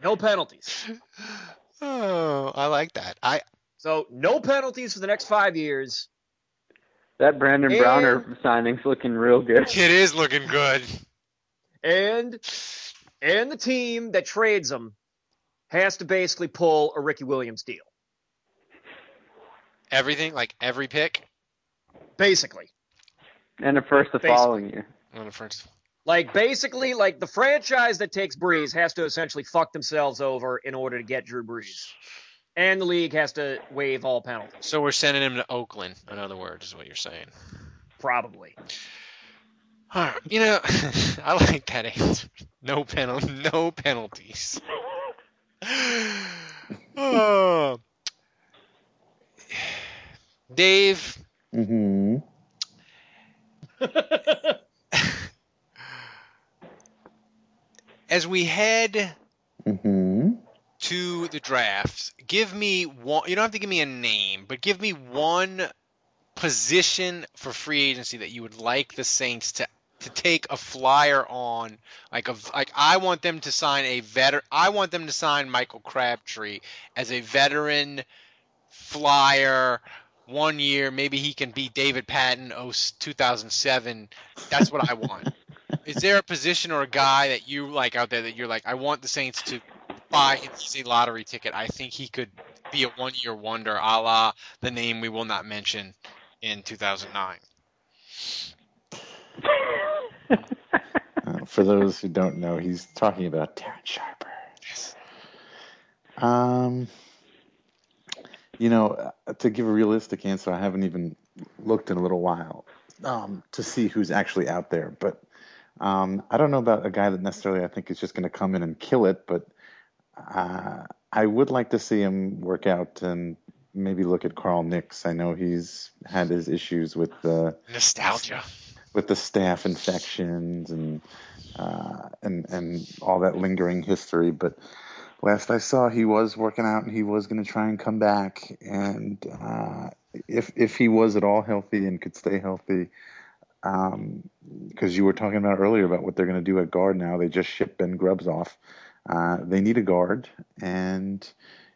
No penalties. Oh, I like that. I So no penalties for the next five years. That Brandon And- Browner signing's looking real good. it is looking good. and and the team that trades him has to basically pull a Ricky Williams deal. Everything, like every pick. Basically. And a first the Basically. following year. On the first. Like basically like the franchise that takes Brees has to essentially fuck themselves over in order to get Drew Brees. And the league has to waive all penalties. So we're sending him to Oakland. In other words, is what you're saying. Probably. All right, you know, <laughs> I like that answer. No penal, no penalties. <laughs> oh. Dave, Mm-hmm. <laughs> as we head Mm-hmm. To the draft, give me one. You don't have to give me a name, but give me one position for free agency that you would like the Saints to to take a flyer on. Like a like, I want them to sign a veteran. I want them to sign Michael Crabtree as a veteran flyer. One year, maybe he can beat David Patten, oh, 2007. That's what I want. <laughs> Is there a position or a guy that you like out there that you're like, I want the Saints to buy an easy lottery ticket? I think he could be a one year wonder, a la the name we will not mention in 2009. Uh, for those who don't know, he's talking about Darren Sharper. Yes. Um, you know, uh, to give a realistic answer, I haven't even looked in a little while um, to see who's actually out there. But um, I don't know about a guy that necessarily I think is just going to come in and kill it. But uh, I would like to see him work out and maybe look at Carl Nicks. I know he's had his issues with the Nostalgia. with the staph infections and uh, and and all that lingering history. But last I saw, he was working out and he was going to try and come back. And uh, if if he was at all healthy and could stay healthy, because you were talking about earlier about what they're going to do at guard now, they just shipped Ben Grubbs off. Uh, they need a guard, and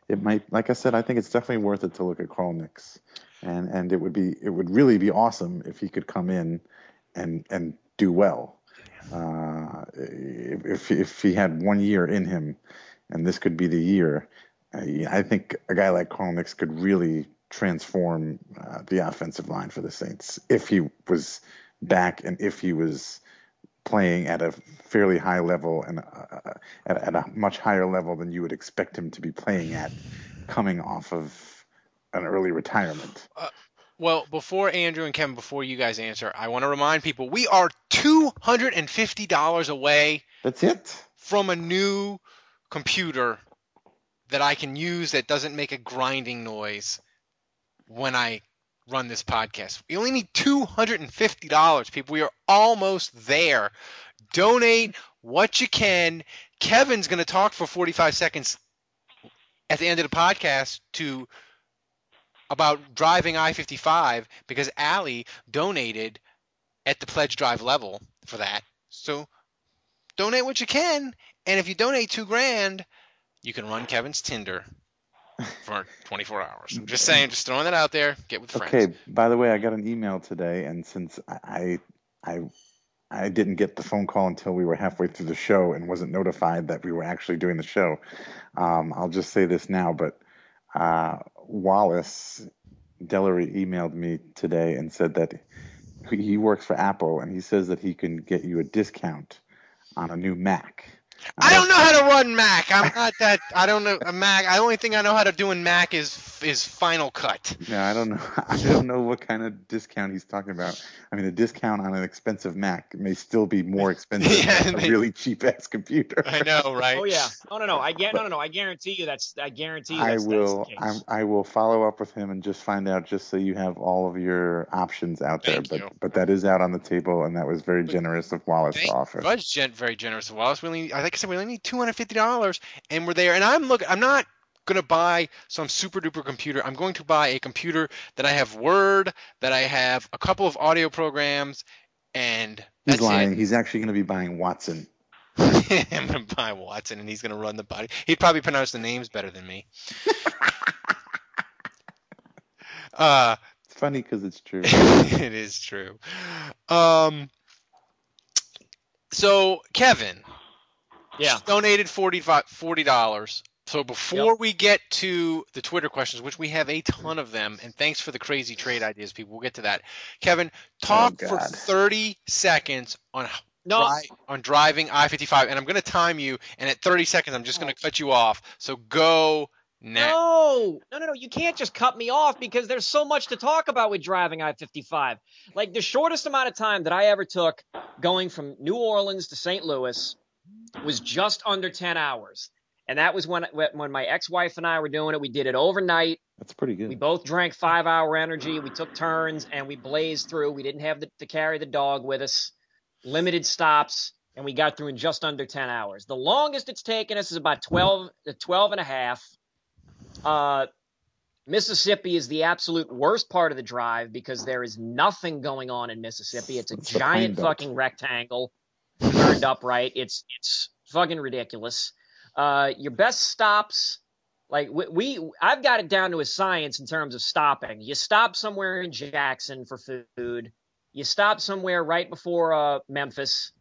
it might, like I said, I think it's definitely worth it to look at Carl Nicks, and and it would be it would really be awesome if he could come in and and do well. Uh, if if he had one year in him, and this could be the year, I, I think a guy like Carl Nicks could really transform uh, the offensive line for the Saints if he was back and if he was playing at a fairly high level and uh, at, at a much higher level than you would expect him to be playing at coming off of an early retirement. Well, before Andrew and Kevin, before you guys answer, I want to remind people we are $250 away That's it. from a new computer that I can use that doesn't make a grinding noise when I run this podcast. We only need $250, people. We are almost there. Donate what you can. Kevin's going to talk for 45 seconds at the end of the podcast to about driving I-55 because Allie donated at the pledge drive level for that. So donate what you can, and if you donate two grand, you can run Kevin's Tinder for 24 hours. I'm just saying, just throwing that out there. Get with friends. Okay. By the way, I got an email today, and since I I I didn't get the phone call until we were halfway through the show and wasn't notified that we were actually doing the show, um, I'll just say this now. But uh, Wallace Dellery emailed me today and said that he he works for Apple, and he says that he can get you a discount on a new Mac. I don't know how to run Mac. I'm <laughs> not that. I don't know a Mac. The only thing I know how to do in Mac is is Final Cut. Yeah, I don't know. <laughs> I don't know what kind of discount he's talking about. I mean, a discount on an expensive Mac may still be more <laughs> expensive Yeah, than a they- really cheap ass computer. I know, right? Oh yeah. No, no, no. I get. No, no, no. I guarantee you that's. I guarantee you I will. That's the case. I'm, I will follow up with him and just find out, just so you have all of your options out there. Thank but you. but that is out on the table, and that was very generous of Wallace Thank to offer. was gen- very generous of Wallace. Really, I only, like I said, we only need two hundred fifty dollars, and we're there. And I'm looking. I'm not going to buy some super duper computer. I'm going to buy a computer that I have Word, that I have a couple of audio programs, and He's lying. it. He's actually going to be buying Watson. <laughs> I'm going to buy Watson, and he's going to run the body. He'd probably pronounce the names better than me. <laughs> uh, It's funny because it's true. <laughs> it is true. Um, so Kevin, Yeah. donated 40 dollars. So before we get to the Twitter questions, which we have a ton of them, and thanks for the crazy trade ideas, people. We'll get to that. Kevin, oh, talk for 30 seconds on No. dri- on driving I-55, and I'm going to time you. And at 30 seconds, I'm just going to oh. cut you off. So go now. No, no, no, no. You can't just cut me off because there's so much to talk about with driving I 55. Like the shortest amount of time that I ever took going from New Orleans to St. Louis was just under 10 hours. And that was when when my ex-wife and I were doing it. We did it overnight. That's pretty good. We both drank five hour energy. We took turns and we blazed through. We didn't have the, to carry the dog with us. Limited stops, and we got through in just under 10 hours. The longest it's taken us is about 12, uh, 12 and a half. Uh, Mississippi is the absolute worst part of the drive because there is nothing going on in Mississippi. It's a It's giant fucking rectangle turned upright. It's it's fucking ridiculous. Uh, your best stops, like we, we, I've got it down to a science in terms of stopping. You stop somewhere in Jackson for food. You stop somewhere right before uh, Memphis,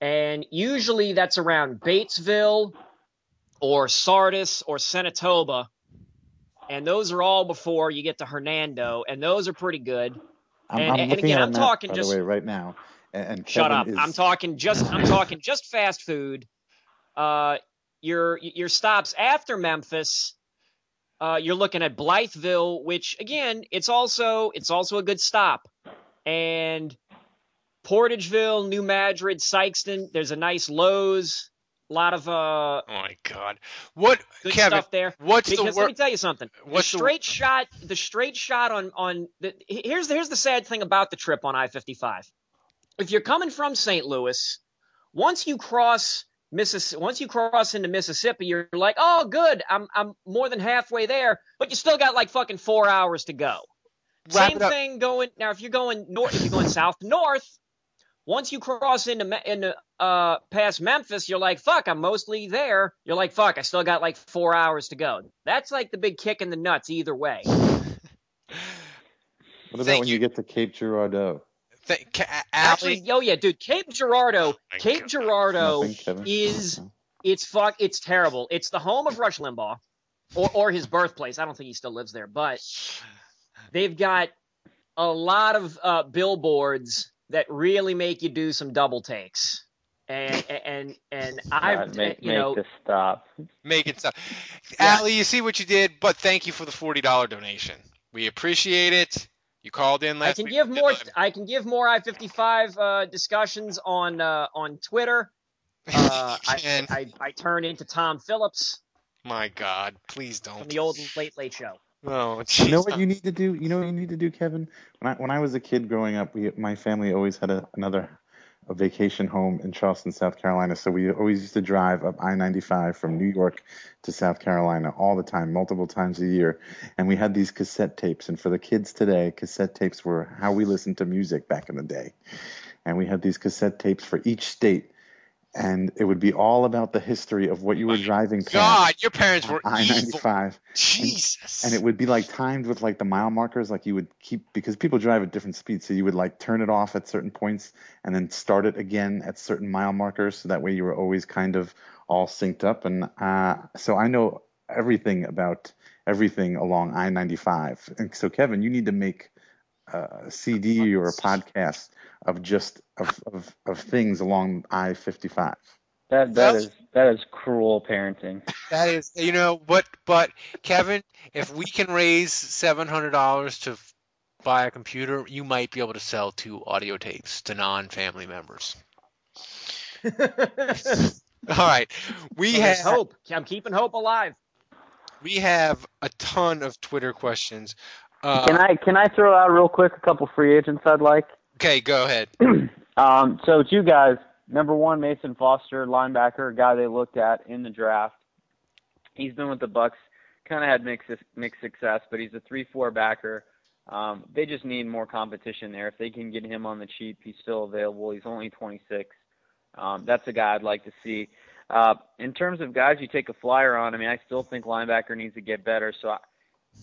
and usually that's around Batesville or Sardis or Senatobia, and those are all before you get to Hernando, and those are pretty good. I'm, and- I'm and looking again, at I'm map, talking by just- the way right now. And, and Shut Kevin up. Is, I'm talking just I'm <laughs> talking just fast food. Uh your your stops after Memphis, uh you're looking at Blytheville, which again, it's also it's also a good stop. And Portageville, New Madrid, Sikeston, there's a nice Lowe's, a lot of uh Oh my God, what good Kevin? stuff there. What's Because the let me tell you something. What's the the- straight shot? The straight shot on on the here's the, here's the sad thing about the trip on I-55. If you're coming from St. Louis, once you cross Missis, once you cross into Mississippi, you're like, oh, good, I'm I'm more than halfway there, but you still got like fucking four hours to go. Wrap Same thing going now. If you're going north, if you're going south north, once you cross into Me- into uh past Memphis, you're like, fuck, I'm mostly there. You're like, fuck, I still got like four hours to go. That's like the big kick in the nuts either way. what about Thank when you. you get to Cape Girardeau? Th- Ca- Actually, Allie, oh yeah, dude, Cape Girardeau, my Cape God. Girardeau Nothing, Kevin? is it's fuck, it's terrible. It's the home of Rush Limbaugh, or or his birthplace. I don't think he still lives there, but they've got a lot of uh, billboards that really make you do some double takes. And and and I, God, make, you make know, this stop. make it stop. Yeah. Allie, you see what you did, but thank you for the forty dollar donation. We appreciate it. You called in last I can week. give more. did I can give more I fifty five uh, discussions on uh, on Twitter. <laughs> Uh, You I. I I turn into Tom Phillips My God, please don't. from the old Late Late Show. Oh, <laughs> You know what you need to do? You know what you need to do, Kevin? When I when I was a kid growing up, we my family always had a, another a vacation home in Charleston, South Carolina. So we always used to drive up I-95 from New York to South Carolina all the time, multiple times a year. And we had these cassette tapes. And for the kids today, cassette tapes were how we listened to music back in the day. And we had these cassette tapes for each state. And it would be all about the history of what you were driving past. God, your parents were I ninety five, Jesus. and it would be like timed with like the mile markers. Like you would keep because people drive at different speeds, so you would like turn it off at certain points and then start it again at certain mile markers. So that way you were always kind of all synced up. And uh, so I know everything about everything along I ninety five. And so Kevin, you need to make a CD or a podcast of just of of, of things along I fifty five. That that Well- is that is cruel parenting. That is, you know, but but Kevin, if we can raise seven hundred dollars to buy a computer, you might be able to sell two audio tapes to non-family members. <laughs> All right, we So there's have hope. I'm keeping hope alive. we have a ton of Twitter questions. Uh, Can I can I throw out real quick a couple free agents I'd like? Okay, go ahead. <clears throat> Um, so two guys. Number one, Mason Foster, linebacker, guy they looked at in the draft. He's been with the Bucs, kind of had mixed mixed success, but he's a three-four backer. Um, they just need more competition there. If they can get him on the cheap, he's still available. He's only 26. Um, that's a guy I'd like to see. Uh, in terms of guys you take a flyer on, I mean, I still think linebacker needs to get better. So,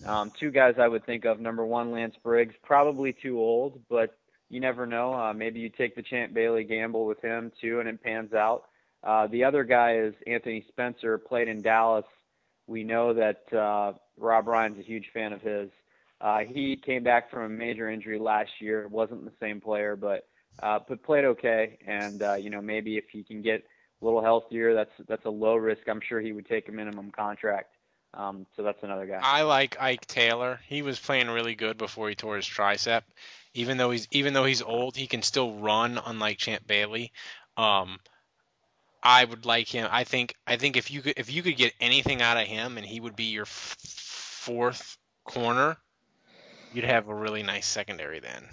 um, two guys I would think of. Number one, Lance Briggs, probably too old, but you never know. Uh, maybe you take the Champ Bailey gamble with him too, and it pans out. Uh, the other guy is Anthony Spencer, played in Dallas. We know that uh, Rob Ryan's a huge fan of his. Uh, he came back from a major injury last year, wasn't the same player, but uh, but played okay. And uh, you know maybe if he can get a little healthier, that's that's a low risk. I'm sure he would take a minimum contract. Um, so that's another guy. I like Ike Taylor. He was playing really good before he tore his tricep. Even though he's even though he's old, he can still run, unlike Champ Bailey. Um, I would like him. I think I think if you could if you could get anything out of him, and he would be your f- fourth corner, you'd have a really nice secondary then.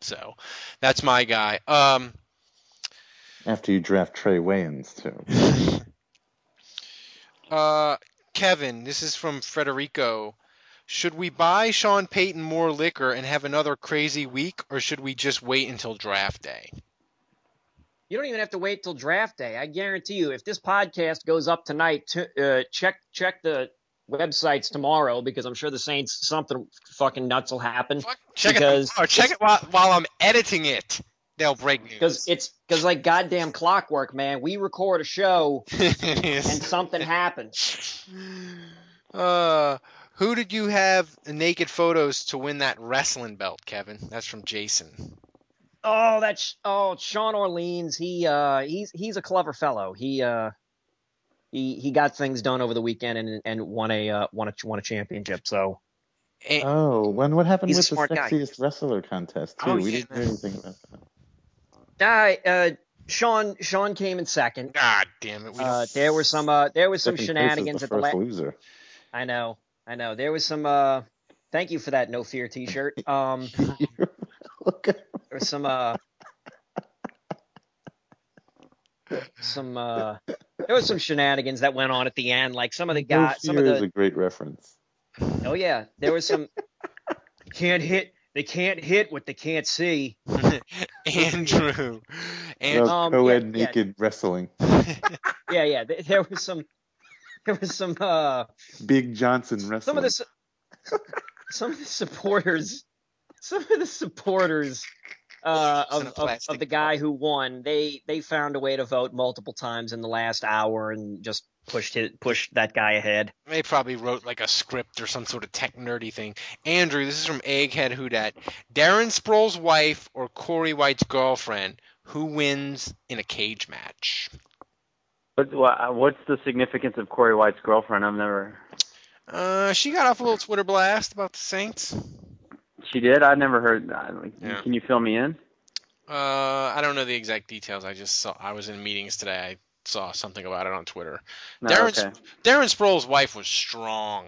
So that's my guy. Um, After you draft Trae Waynes too. <laughs> uh, Kevin, this is from Frederico. Should we buy Sean Payton more liquor and have another crazy week, or should we just wait until draft day? You don't even have to wait till draft day. I guarantee you, if this podcast goes up tonight, t- uh, check check the websites tomorrow because I'm sure the Saints something fucking nuts will happen. Fuck, check because it. Or check it while, while I'm editing it. They'll break news. because it's because like goddamn clockwork, man. We record a show <laughs> and something happens. Uh, who did you have naked photos to win that wrestling belt, Kevin? That's from Jason. Oh, that's oh Sean Orleans. He uh he's he's a clever fellow. He uh he he got things done over the weekend and and won a uh, won a won a championship. So And, Oh, when what happened with the smart guy. sexiest wrestler contest too? Oh, we yeah. didn't hear anything about that. uh, uh Sean Sean came in second. God damn it. We Uh, there were some uh there was some Second place is shenanigans the at the last. loser. I know I know there was some uh thank you for that no fear T-shirt. Um there was some uh some uh there was some shenanigans that went on at the end like some of the No guys some of Fear the is a great reference. Oh yeah, there was some. can't hit. They can't hit what they can't see. <laughs> Andrew. And Well, um, co-ed yeah, yeah. naked wrestling. <laughs> Yeah, yeah. There, there was some. <laughs> There was some. Uh, Big Johnson wrestling. some of the. su- <laughs> Some of the supporters. Some of the supporters. Uh, of, of, of the guy who won, they they found a way to vote multiple times in the last hour and just pushed it pushed that guy ahead. they probably wrote like a script or some sort of tech nerdy thing. Andrew, this is from Egghead Who Dat. Darren Sproles' wife or Corey White's girlfriend, who wins in a cage match? But what's the significance of Corey White's girlfriend? I've never. Uh, she got off a little Twitter blast about the Saints. She did. I never heard. I- Yeah. Can you fill me in? Uh, I don't know the exact details. I just saw I was in meetings today. I saw something about it on Twitter. No, Darren's okay. Darren Sproles' wife was strong.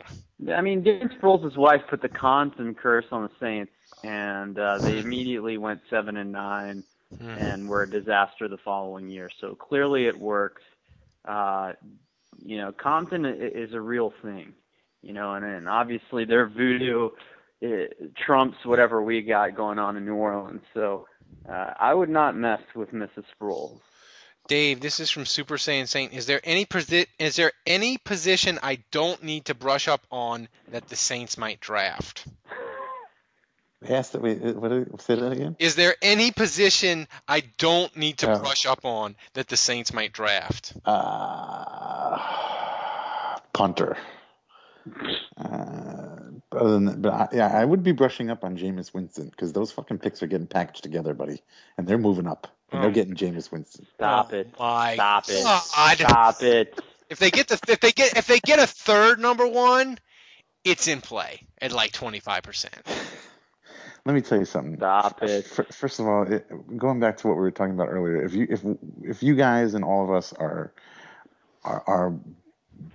I mean, Darren Sproles' wife put the Compton curse on the Saints, and uh, they <sighs> immediately went seven and nine, and were a disaster the following year. So clearly, it worked. Uh, you know, Compton is a real thing. You know, and, and obviously their voodoo uh, trumps whatever we got going on in New Orleans. So uh, I would not mess with Mrs. Sproles. Dave, this is from Super Saiyan Saint. Is there any posi- is there any position I don't need to brush up on that the Saints might draft? They asked that. we what? did- Say that again. Is there any position I don't need to Oh. brush up on that the Saints might draft? Uh, punter. Uh, other than that, but I, yeah, I would be brushing up on Jameis Winston because those fucking picks are getting packaged together, buddy, and they're moving up and they're Oh. getting Jameis Winston. Stop Oh it. My Stop it. God. Stop it. If they get the if they get if they get a third number one, it's in play at like twenty five percent. Let me tell you something. Stop it. First of all, it, going back to what we were talking about earlier, if you if if you guys and all of us are are, are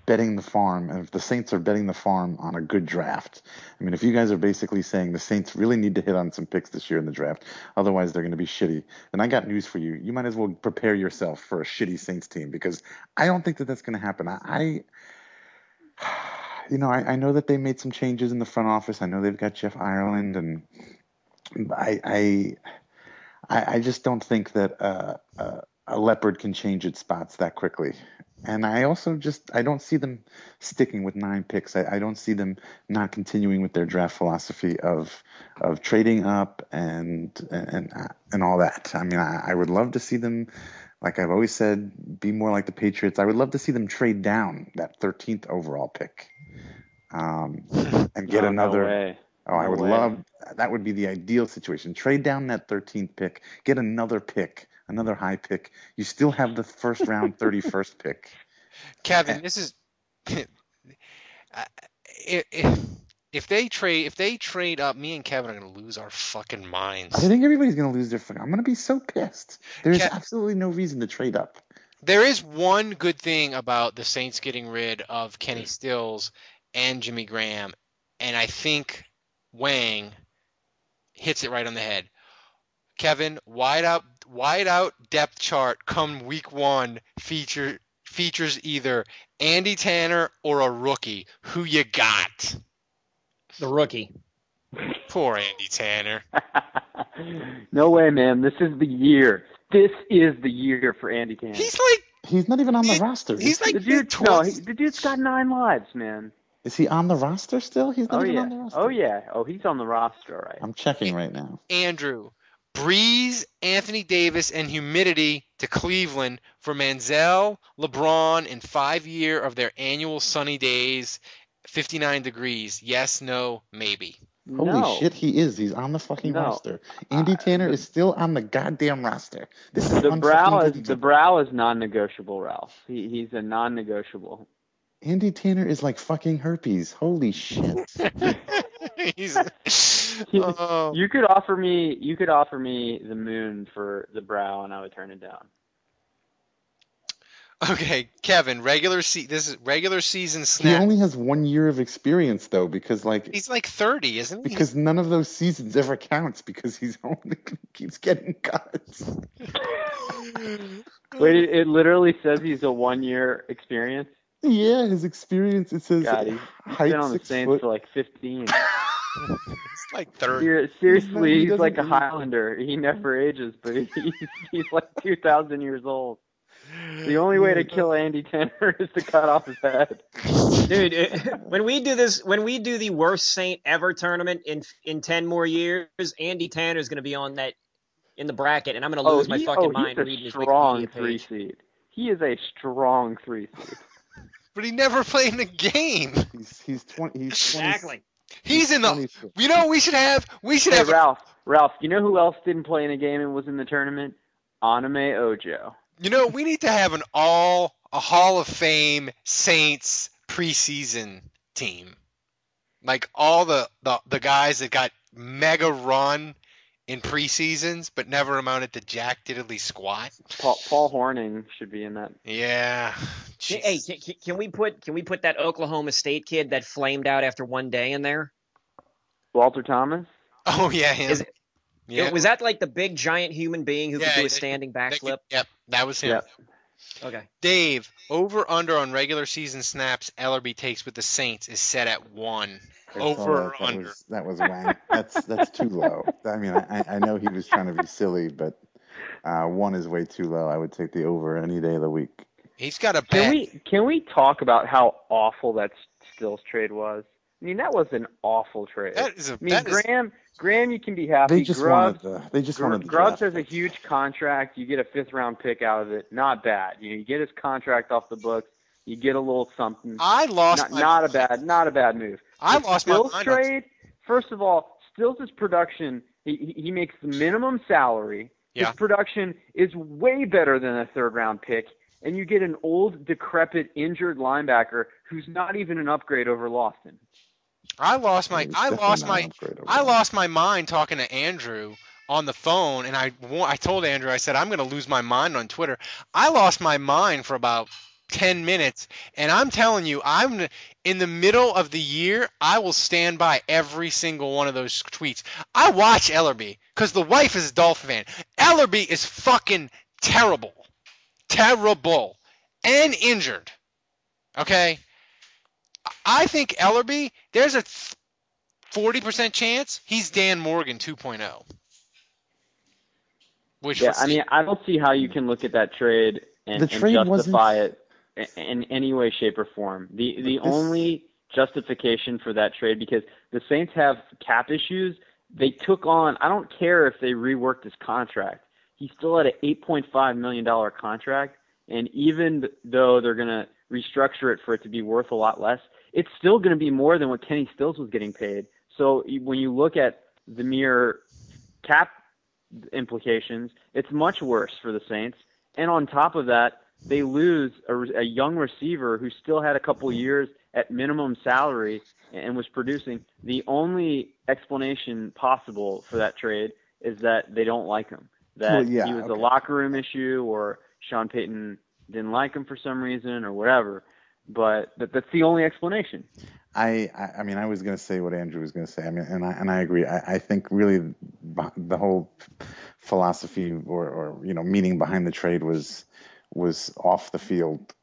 betting the farm, and if the Saints are betting the farm on a good draft, I mean, if you guys are basically saying the Saints really need to hit on some picks this year in the draft, otherwise they're going to be shitty, then I got news for you. You might as well prepare yourself for a shitty Saints team because I don't think that that's going to happen. I, I you know, I, I know that they made some changes in the front office. I know they've got Jeff Ireland, and I I I, just don't think that uh, uh, a leopard can change its spots that quickly. And I also just I don't see them sticking with nine picks. I, I don't see them not continuing with their draft philosophy of of trading up and and and all that. I mean, I, I would love to see them, like I've always said, be more like the Patriots. I would love to see them trade down that 13th overall pick, um, <laughs> and get No, no another. way. Oh, I No would way. love that. Would be the ideal situation. Trade down that 13th pick, get another pick, another high pick. You still have the first round <laughs> 31st pick. Kevin, this is <laughs> I- if if they trade if they trade up, me and Kevin are gonna lose our fucking minds. I think everybody's gonna lose their. fucking- I'm gonna be so pissed. There's Ke- absolutely no reason to trade up. There is one good thing about the Saints getting rid of Kenny Stills and Jimmy Graham, and I think Wang hits it right on the head. Kevin, wide out wide out depth chart come week one feature features either Andy Tanner or a rookie. Who you got? The rookie. Poor Andy Tanner. <laughs> no way, man. This is the year. This is the year for Andy Tanner. He's like He's not even on the He- roster. he's like the dude, mid no, he, the dude's got nine lives, man. Is he on the roster still? He's not Oh even yeah. on the roster. Oh yeah. Oh, he's on the roster, right? I'm checking right now. Andrew, Brees, Anthony Davis, and humidity to Cleveland for Manziel, LeBron, and five year of their annual sunny days, 59 degrees. Yes, no, maybe. Holy no. shit, he is. He's on the fucking No. roster. Andy Uh, Tanner is still on the goddamn roster. This is The brow is the brow is non-negotiable, Ralph. He, he's a non-negotiable. Andy Tanner is like fucking herpes. Holy shit. <laughs> He's, oh. You could offer me you could offer me the moon for the brow, and I would turn it down. Okay, Kevin, regular se- this is regular season he snap. only has one year of experience though, because like He's like 30, isn't he? because none of those seasons ever counts because he's only <laughs> keeps getting cuts. Wait, it, it literally says he's a one-year experience. Yeah, his experience it says God, he's, he's height been on the Saints foot. for like 15. <laughs> He's like 30. Ser- seriously, he he's like a. Highlander. He never ages, but <laughs> he's he's like 2,000 years old. The only way to kill Andy Tanner <laughs> is to cut off his head. Dude, it- when we do this, when we do the worst Saint ever tournament in in ten more years, Andy Tanner is going to be on that in the bracket, and I'm going to Oh, lose my he, fucking oh, mind he's reading a his strong Wikipedia three page. seed. He is a strong three seed. But he never played in a game. He's he's twenty he's 20, Exactly. He's in the. 26. You know, we should have. We should Hey, have. a- Ralph, Ralph, you know who else didn't play in a game and was in the tournament? Anime Ojo. You know, we need to have an all a Hall of Fame Saints preseason team. Like all the, the, the guys that got mega run in preseasons but never amounted to jack diddly squat. Paul, Paul Horning should be in that. Yeah. Hey, Jeez. can, can- can we put can we put that Oklahoma State kid that flamed out after one day in there? Walter Thomas. Oh yeah, him. Is it- yeah. Was that like the big giant human being who Yeah, could do a that- standing backflip? Yep, that was him. Yep. Okay. Dave, over under on regular season snaps Ellerbe takes with the Saints is set at one. I saw Over that. or under? Was, that was wang. That's that's too low. I mean, I, I know he was trying to be silly, but uh, one is way too low. I would take the over any day of the week. He's got a Can we can we talk about how awful that Stills trade was? I mean, that was an awful trade. That is a I mean, that is- Graham, Graham, you can be happy. They just Grubbs, wanted the. They just Gr- wanted the Grubbs draft has a huge contract. You get a fifth round pick out of it. Not bad. You know, you get his contract off the books. You get a little something. I lost Not, my not a bad, not a bad move. I The lost my Stills on- trade. First of all, Stills' production. He he makes the minimum salary. Yeah. His production is way better than a third round pick, and you get an old, decrepit, injured linebacker who's not even an upgrade over Lawson. I lost my I lost my an upgrade over I lost my mind talking to Andrew on the phone and I I told Andrew I said I'm going to lose my mind on Twitter. I lost my mind for about 10 minutes and I'm telling you I'm in the middle of the year I will stand by every single one of those tweets. I watch Ellerbe cuz the wife is a Dolphin fan. Ellerbe is fucking terrible. Terrible and injured. Okay? I think Ellerbe, there's a 40% chance he's Dan Morgan 2.0. Which Yeah, I mean, I don't see how you can look at that trade and, The and trade justify it in, any way, shape, or form. The the this- only justification for that trade because the Saints have cap issues. They took on. I don't care if they reworked his contract. He still had an 8.5 million dollar contract, and even though they're gonna restructure it for it to be worth a lot less, it's still going to be more than what Kenny Stills was getting paid. So when you look at the mere cap implications, it's much worse for the Saints. And on top of that, they lose a, a young receiver who still had a couple years at minimum salary and was producing. The only explanation possible for that trade is that they don't like him. That Well, yeah, he was a locker room issue, or Sean Payton didn't like him for some reason, or whatever. But that, that's the only explanation. I, I I mean I was going to say what Andrew was going to say. I mean, and I and I agree. I, I think really the whole philosophy or, or you know meaning behind the trade was was off the field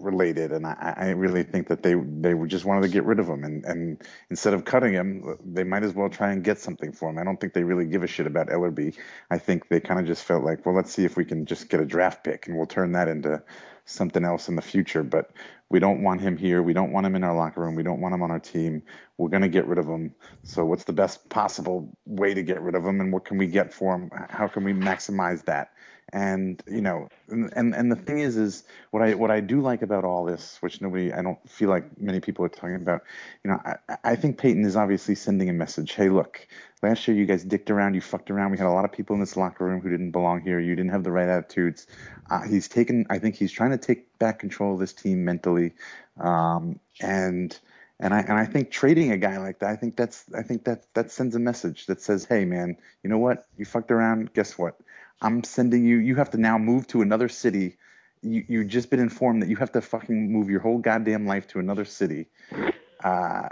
related, and I, I really think that they they just wanted to get rid of him, and and instead of cutting him, they might as well try and get something for him. I don't think they really give a shit about Ellerbe. I think they kind of just felt like, well, let's see if we can just get a draft pick, and we'll turn that into something else in the future. But we don't want him here. We don't want him in our locker room. We don't want him on our team. We're going to get rid of him. So what's the best possible way to get rid of him, and what can we get for him? How can we maximize that? And you know, and and, the thing is, is what I what I do like about all this, which nobody, I don't feel like many people are talking about. You know, I, I think Payton is obviously sending a message. Hey, look, last year you guys dicked around, you fucked around. We had a lot of people in this locker room who didn't belong here. You didn't have the right attitudes. Uh, he's taken. I think he's trying to take back control of this team mentally, um, and. And I and I think trading a guy like that, I think that's I think that that sends a message that says, hey man, you know what? You fucked around. Guess what? I'm sending you. You have to now move to another city. You you've just been informed that you have to fucking move your whole goddamn life to another city. Uh,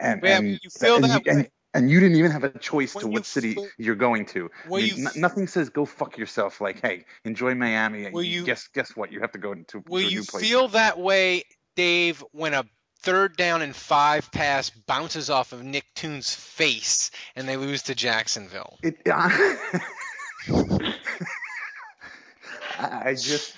and Yeah, and you feel and, that and, way. and you didn't even have a choice When to what city feel- you're going to. I mean, you n- nothing says go fuck yourself. Like, hey, enjoy Miami. Will you- guess guess what? You have to go to, Will to a you new place. feel that way, Dave, when a third down and five pass bounces off of Nick Toon's face and they lose to Jacksonville? It. <laughs> I, <laughs> I just.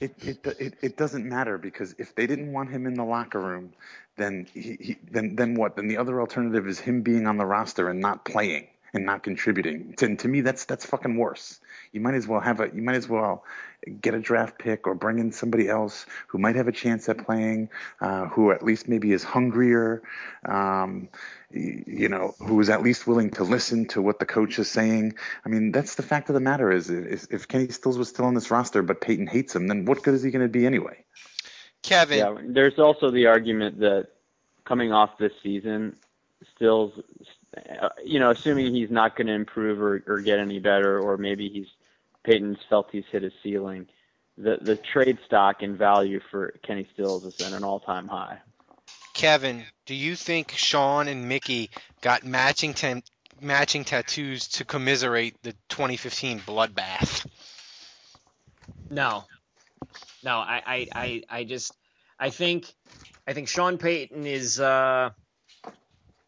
It, it it it doesn't matter because if they didn't want him in the locker room, then he, he then then what? Then the other alternative is him being on the roster and not playing and not contributing. To, to me, that's that's fucking worse. You might as well have a you might as well get a draft pick or bring in somebody else who might have a chance at playing, uh, who at least maybe is hungrier, um, you know, who is at least willing to listen to what the coach is saying. I mean, that's the fact of the matter is, is if Kenny Stills was still on this roster but Payton hates him, then what good is he going to be anyway? Kevin, Yeah, there's also the argument that coming off this season, Stills, uh, you know, assuming he's not going to improve or, or get any better, or maybe he's Payton's felt he's hit his ceiling, the the trade stock and value for Kenny Stills is at an all-time high. Kevin, do you think Sean and Mickey got matching tam- matching tattoos to commiserate the 2015 bloodbath? No, no. I, I, I, I just, I think, I think Sean Payton is, uh,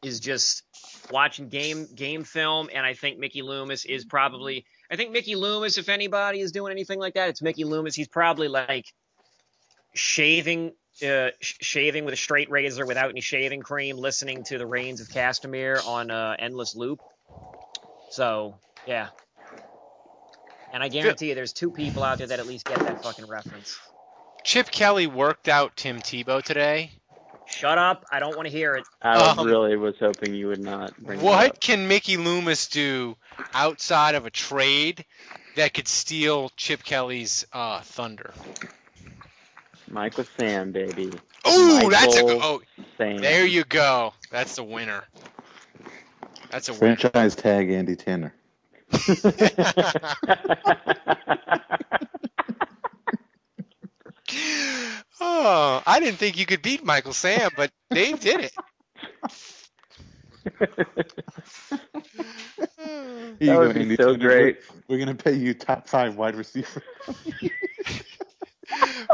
is just watching game game film, and I think Mickey Loomis is probably. I think Mickey Loomis, if anybody is doing anything like that, it's Mickey Loomis. He's probably like shaving, uh, sh- shaving with a straight razor without any shaving cream, listening to the Rains of Castamere on uh, endless loop. So yeah, and I guarantee you, there's two people out there that at least get that fucking reference. Chip Kelly worked out Tim Tebow today. Shut up! I don't want to hear it. I Um, really was hoping you would not bring that What up. can Mickey Loomis do outside of a trade that could steal Chip Kelly's uh, thunder? Mike with Sam, baby. Oh, that's a Michael oh, Sam. there you go. That's the winner. That's a winner. Franchise tag Andy Tanner. <laughs> <laughs> <laughs> oh, I didn't think you could beat Michael Sam, but Dave did it. <laughs> Here you That go, would be Andy so great. We're, we're gonna pay you top five wide receiver. <laughs>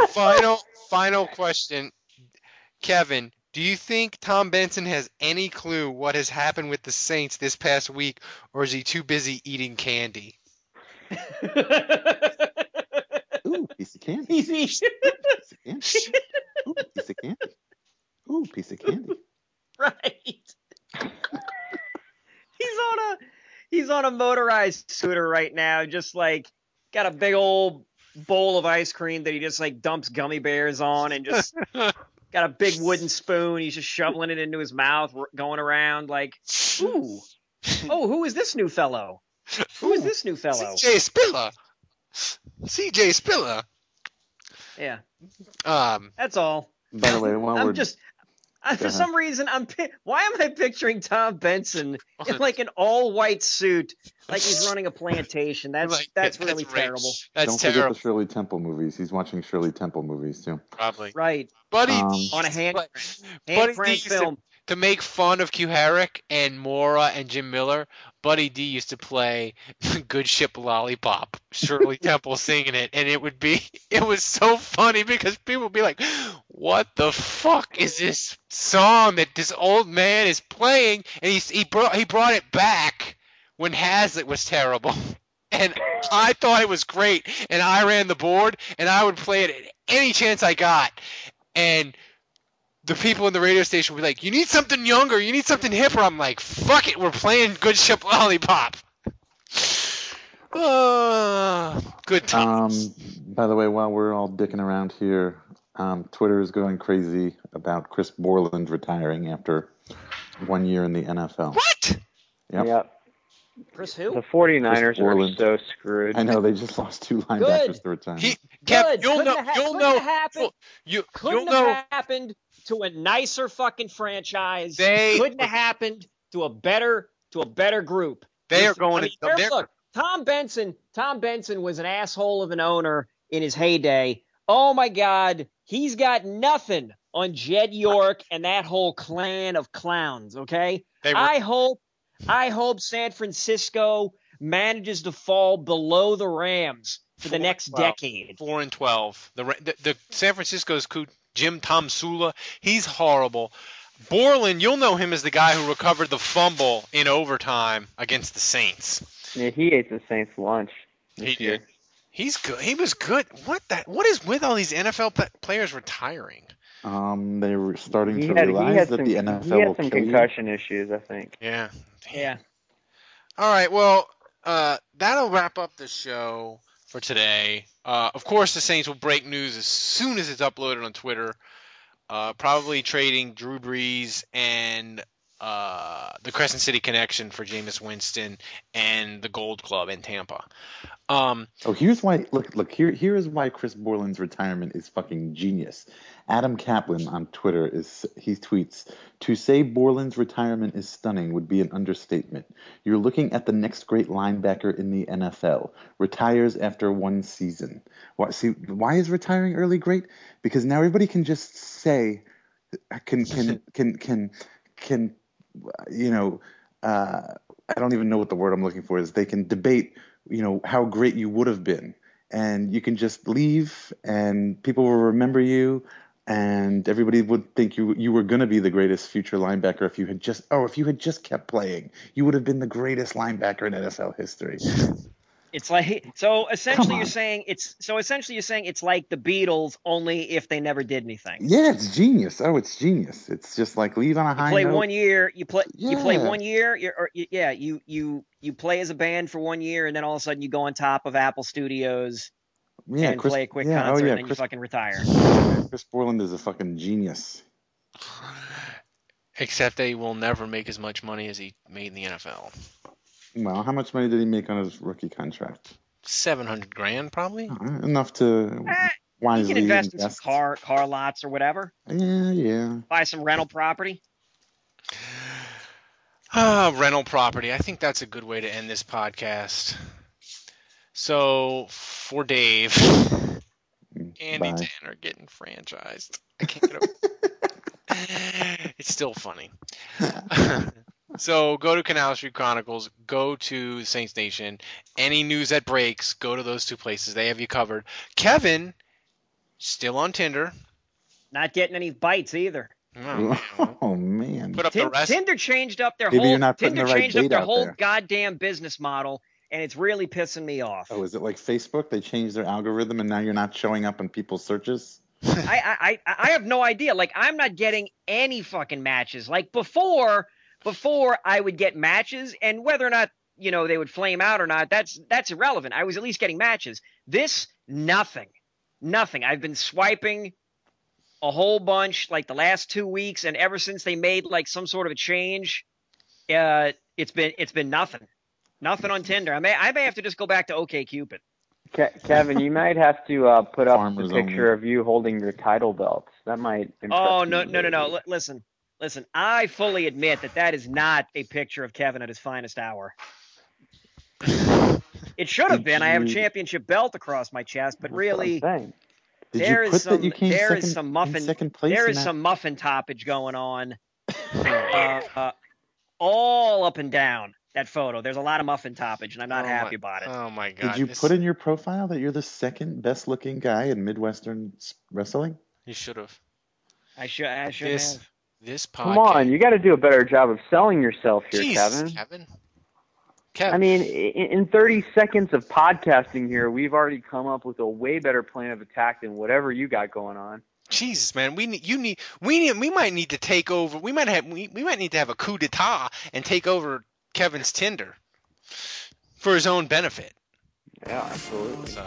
final final question. Kevin, do you think Tom Benson has any clue what has happened with the Saints this past week, or is he too busy eating candy? <laughs> Ooh, piece of candy. He's Piece of candy. <laughs> Ooh, piece of candy. Ooh, piece of candy. right. he's on a he's on a motorized scooter right now, just like got a big old bowl of ice cream that he just like dumps gummy bears on, and just <laughs> got a big wooden spoon. He's just shoveling it into his mouth, going around like, ooh, <laughs> oh, who is this new fellow? Who is this new fellow? CJ Spiller. CJ Spiller. Yeah, Um, that's all. By the way, while I'm we're just. I, for ahead. some reason, I'm. Why am I picturing Tom Benson in like an all-white suit, like he's running a plantation? That's like, that's really right. terrible. That's don't forget terrible. the Shirley Temple movies. He's watching Shirley Temple movies too. Probably. Right Buddy Um, on a hand, play- hand Buddy D crank used film. To make fun of Q Herrick and Mora and Jim Miller, Buddy D used to play <laughs> Good Ship Lollipop, Shirley <laughs> Temple singing it, and it would be <laughs> it was so funny because people would be like, What the fuck is this song that this old man is playing? And he he brought he brought it back when Haslett was terrible. And I thought it was great, and I ran the board, and I would play it at any chance I got. And the people in the radio station would be like, "You need something younger. You need something hipper." I'm like, "Fuck it, we're playing Good Ship Lollipop." Uh, <sighs> good times. Um, by the way, while we're all dicking around here, um, Twitter is going crazy about Chris Borland retiring after one year in the NFL. what? Yep. Yep. Chris who? The 49ers are so screwed. I know they just lost two linebackers Good. to retirement. He, Kev, Good. you'll Couldn't know. have ha- You'll couldn't know. have happened. You, you'll Couldn't know. have happened to a nicer fucking franchise. They- couldn't have happened to a better to a better group. They are going I mean, to- look, Tom Benson. Tom Benson was an asshole of an owner in his heyday. Oh my God, he's got nothing on Jed York and that whole clan of clowns. Okay, were, I hope, I hope San Francisco manages to fall below the Rams for the next decade. four and twelve. The, the the San Francisco's Jim Tomsula, he's horrible. Borland, you'll know him as the guy who recovered the fumble in overtime against the Saints. Yeah, he ate the Saints lunch. He year. did. He's good. He was good. What that? What is with all these NFL pla- players retiring? Um, they were starting He to had, realize that some, the he NFL will had some kill you. concussion issues, I think. Yeah. Yeah. All right. Well, uh, that'll wrap up the show for today. Uh, of course, the Saints will break news as soon as it's uploaded on Twitter. Uh, probably trading Drew Brees and uh, the Crescent City Connection for Jameis Winston and the Gold Club in Tampa. Um, Oh, here's why. Look, look. Here, here is why Chris Borland's retirement is fucking genius. Adam Caplan on Twitter is he tweets to say Borland's retirement is stunning would be an understatement. You're looking at the next great linebacker in the NFL. Retires after one season. Why? See, why is retiring early great? Because now everybody can just say, can can <laughs> can can can, you know. Uh, I don't even know what the word I'm looking for is. They can debate you know how great you would have been and you can just leave and people will remember you and everybody would think you you were going to be the greatest future linebacker if you had just oh if you had just kept playing you would have been the greatest linebacker in NFL history It's like so essentially you're saying it's so essentially you're saying it's like the Beatles only if they never did anything. yeah it's genius oh it's genius it's just like leave on a You high play note one year, you play you play one year, you're, or you- yeah, you you you play as a band for one year, and then all of a sudden you go on top of Apple Studios yeah and Chris, play a quick yeah, oh, concert, oh yeah and then Chris, you fucking retire. Chris Borland is a fucking genius except they will never make as much money as he made in the NFL. Well how much money did he make on his rookie contract Seven hundred grand, probably. Uh, enough to Eh, You wisely can invest in some car car lots or whatever, yeah yeah buy some rental property. Ah, rental property. I think that's a good way to end this podcast. So for Dave, <laughs> Andy Bye. Tanner getting franchised. I can't get over. <laughs> <laughs> it's still funny. So go to Canal Street Chronicles. Go to Saints Nation. Any news that breaks, go to those two places. They have you covered. Kevin, still on Tinder. Not getting any bites either. Oh man. <laughs> Oh, Put up the rest. Tinder changed up their Maybe whole you're not Tinder the right changed up their whole there. goddamn business model, and it's really pissing me off. Oh, is it like Facebook? They changed their algorithm and now you're not showing up in people's searches? <laughs> I, I I I have no idea. Like I'm not getting any fucking matches. Like before, before I would get matches, and whether or not you know they would flame out or not, that's that's irrelevant. I was at least getting matches. This nothing, nothing. I've been swiping a whole bunch like the last two weeks, and ever since they made like some sort of a change, uh, it's been it's been nothing, nothing on Tinder. I may I may have to just go back to OK Cupid. Ke- Kevin, you might have to uh, put up Farmers the picture only. of you holding your title belts. That might. impress Oh no no no no! L- listen listen. I fully admit that that is not a picture of Kevin at his finest hour. It should have Did been. I have a championship belt across my chest, but That's what I'm really, saying. Did there you is put some that you came there second, is some muffin second place there in is that? some muffin toppage going on, <laughs> uh, uh, all up and down that photo. There's a lot of muffin toppage, and I'm not Oh happy my- about it. Oh my god. Did you this- put in your profile that you're the second best looking guy in Midwestern wrestling? You should have. I should I should This have. This podcast. Come on, you got to do a better job of selling yourself here, Jesus, Kevin. Kevin. Kevin. I mean, in, in 30 seconds of podcasting here, we've already come up with a way better plan of attack than whatever you got going on. Jesus, man, we need you need we need we might need to take over. We might have we, we might need to have a coup d'état and take over Kevin's Tinder for his own benefit. Yeah, absolutely. So,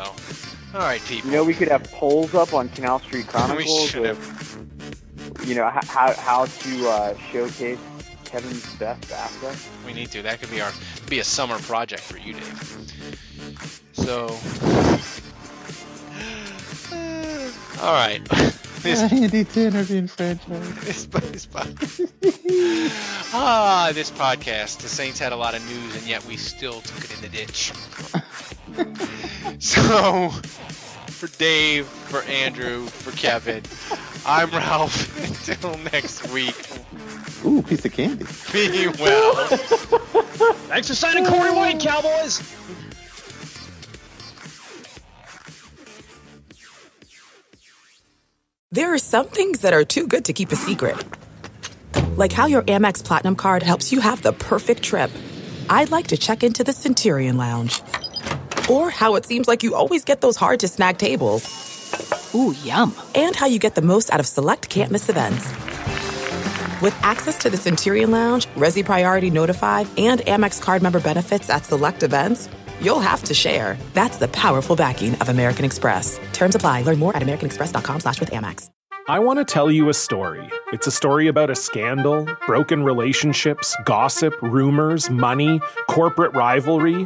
all right, people. You know, we could have polls up on Canal Street Chronicles we should of, you know, how how to uh, showcase Kevin's best assets. We need to. That could be our be a summer project for you, Dave. So, <sighs> all right. <laughs> This Andy Tanner being franchise. <laughs> this, this pod- <laughs> ah, this podcast. The Saints had a lot of news, and yet we still took it in the ditch. so, for Dave, for Andrew, for Kevin, I'm Ralph. <laughs> Until next week, Ooh, piece of candy. be well. Thanks for signing Corey White, Cowboys. There are some things that are too good to keep a secret. Like how your Amex Platinum card helps you have the perfect trip. I'd like to check into the Centurion Lounge. Or how it seems like you always get those hard to snag tables. Ooh, yum. And how you get the most out of select can't miss events. With access to the Centurion Lounge, Resy Priority Notified, and Amex card member benefits at select events, you'll have to share. That's the powerful backing of American Express. Terms apply. Learn more at americanexpress.com slash with Amex. I want to tell you a story. It's a story about a scandal, broken relationships, gossip, rumors, money, corporate rivalry,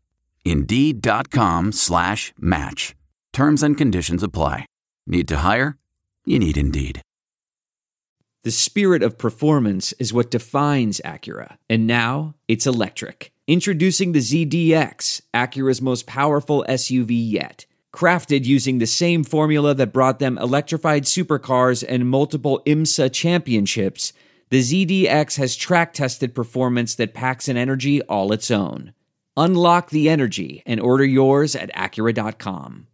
Indeed.com slash match. Terms and conditions apply. Need to hire? You need Indeed. The spirit of performance is what defines Acura, and now it's electric. Introducing the ZDX, Acura's most powerful SUV yet. Crafted using the same formula that brought them electrified supercars and multiple IMSA championships, the ZDX has track tested performance that packs an energy all its own. Unlock the energy and order yours at Acura.com.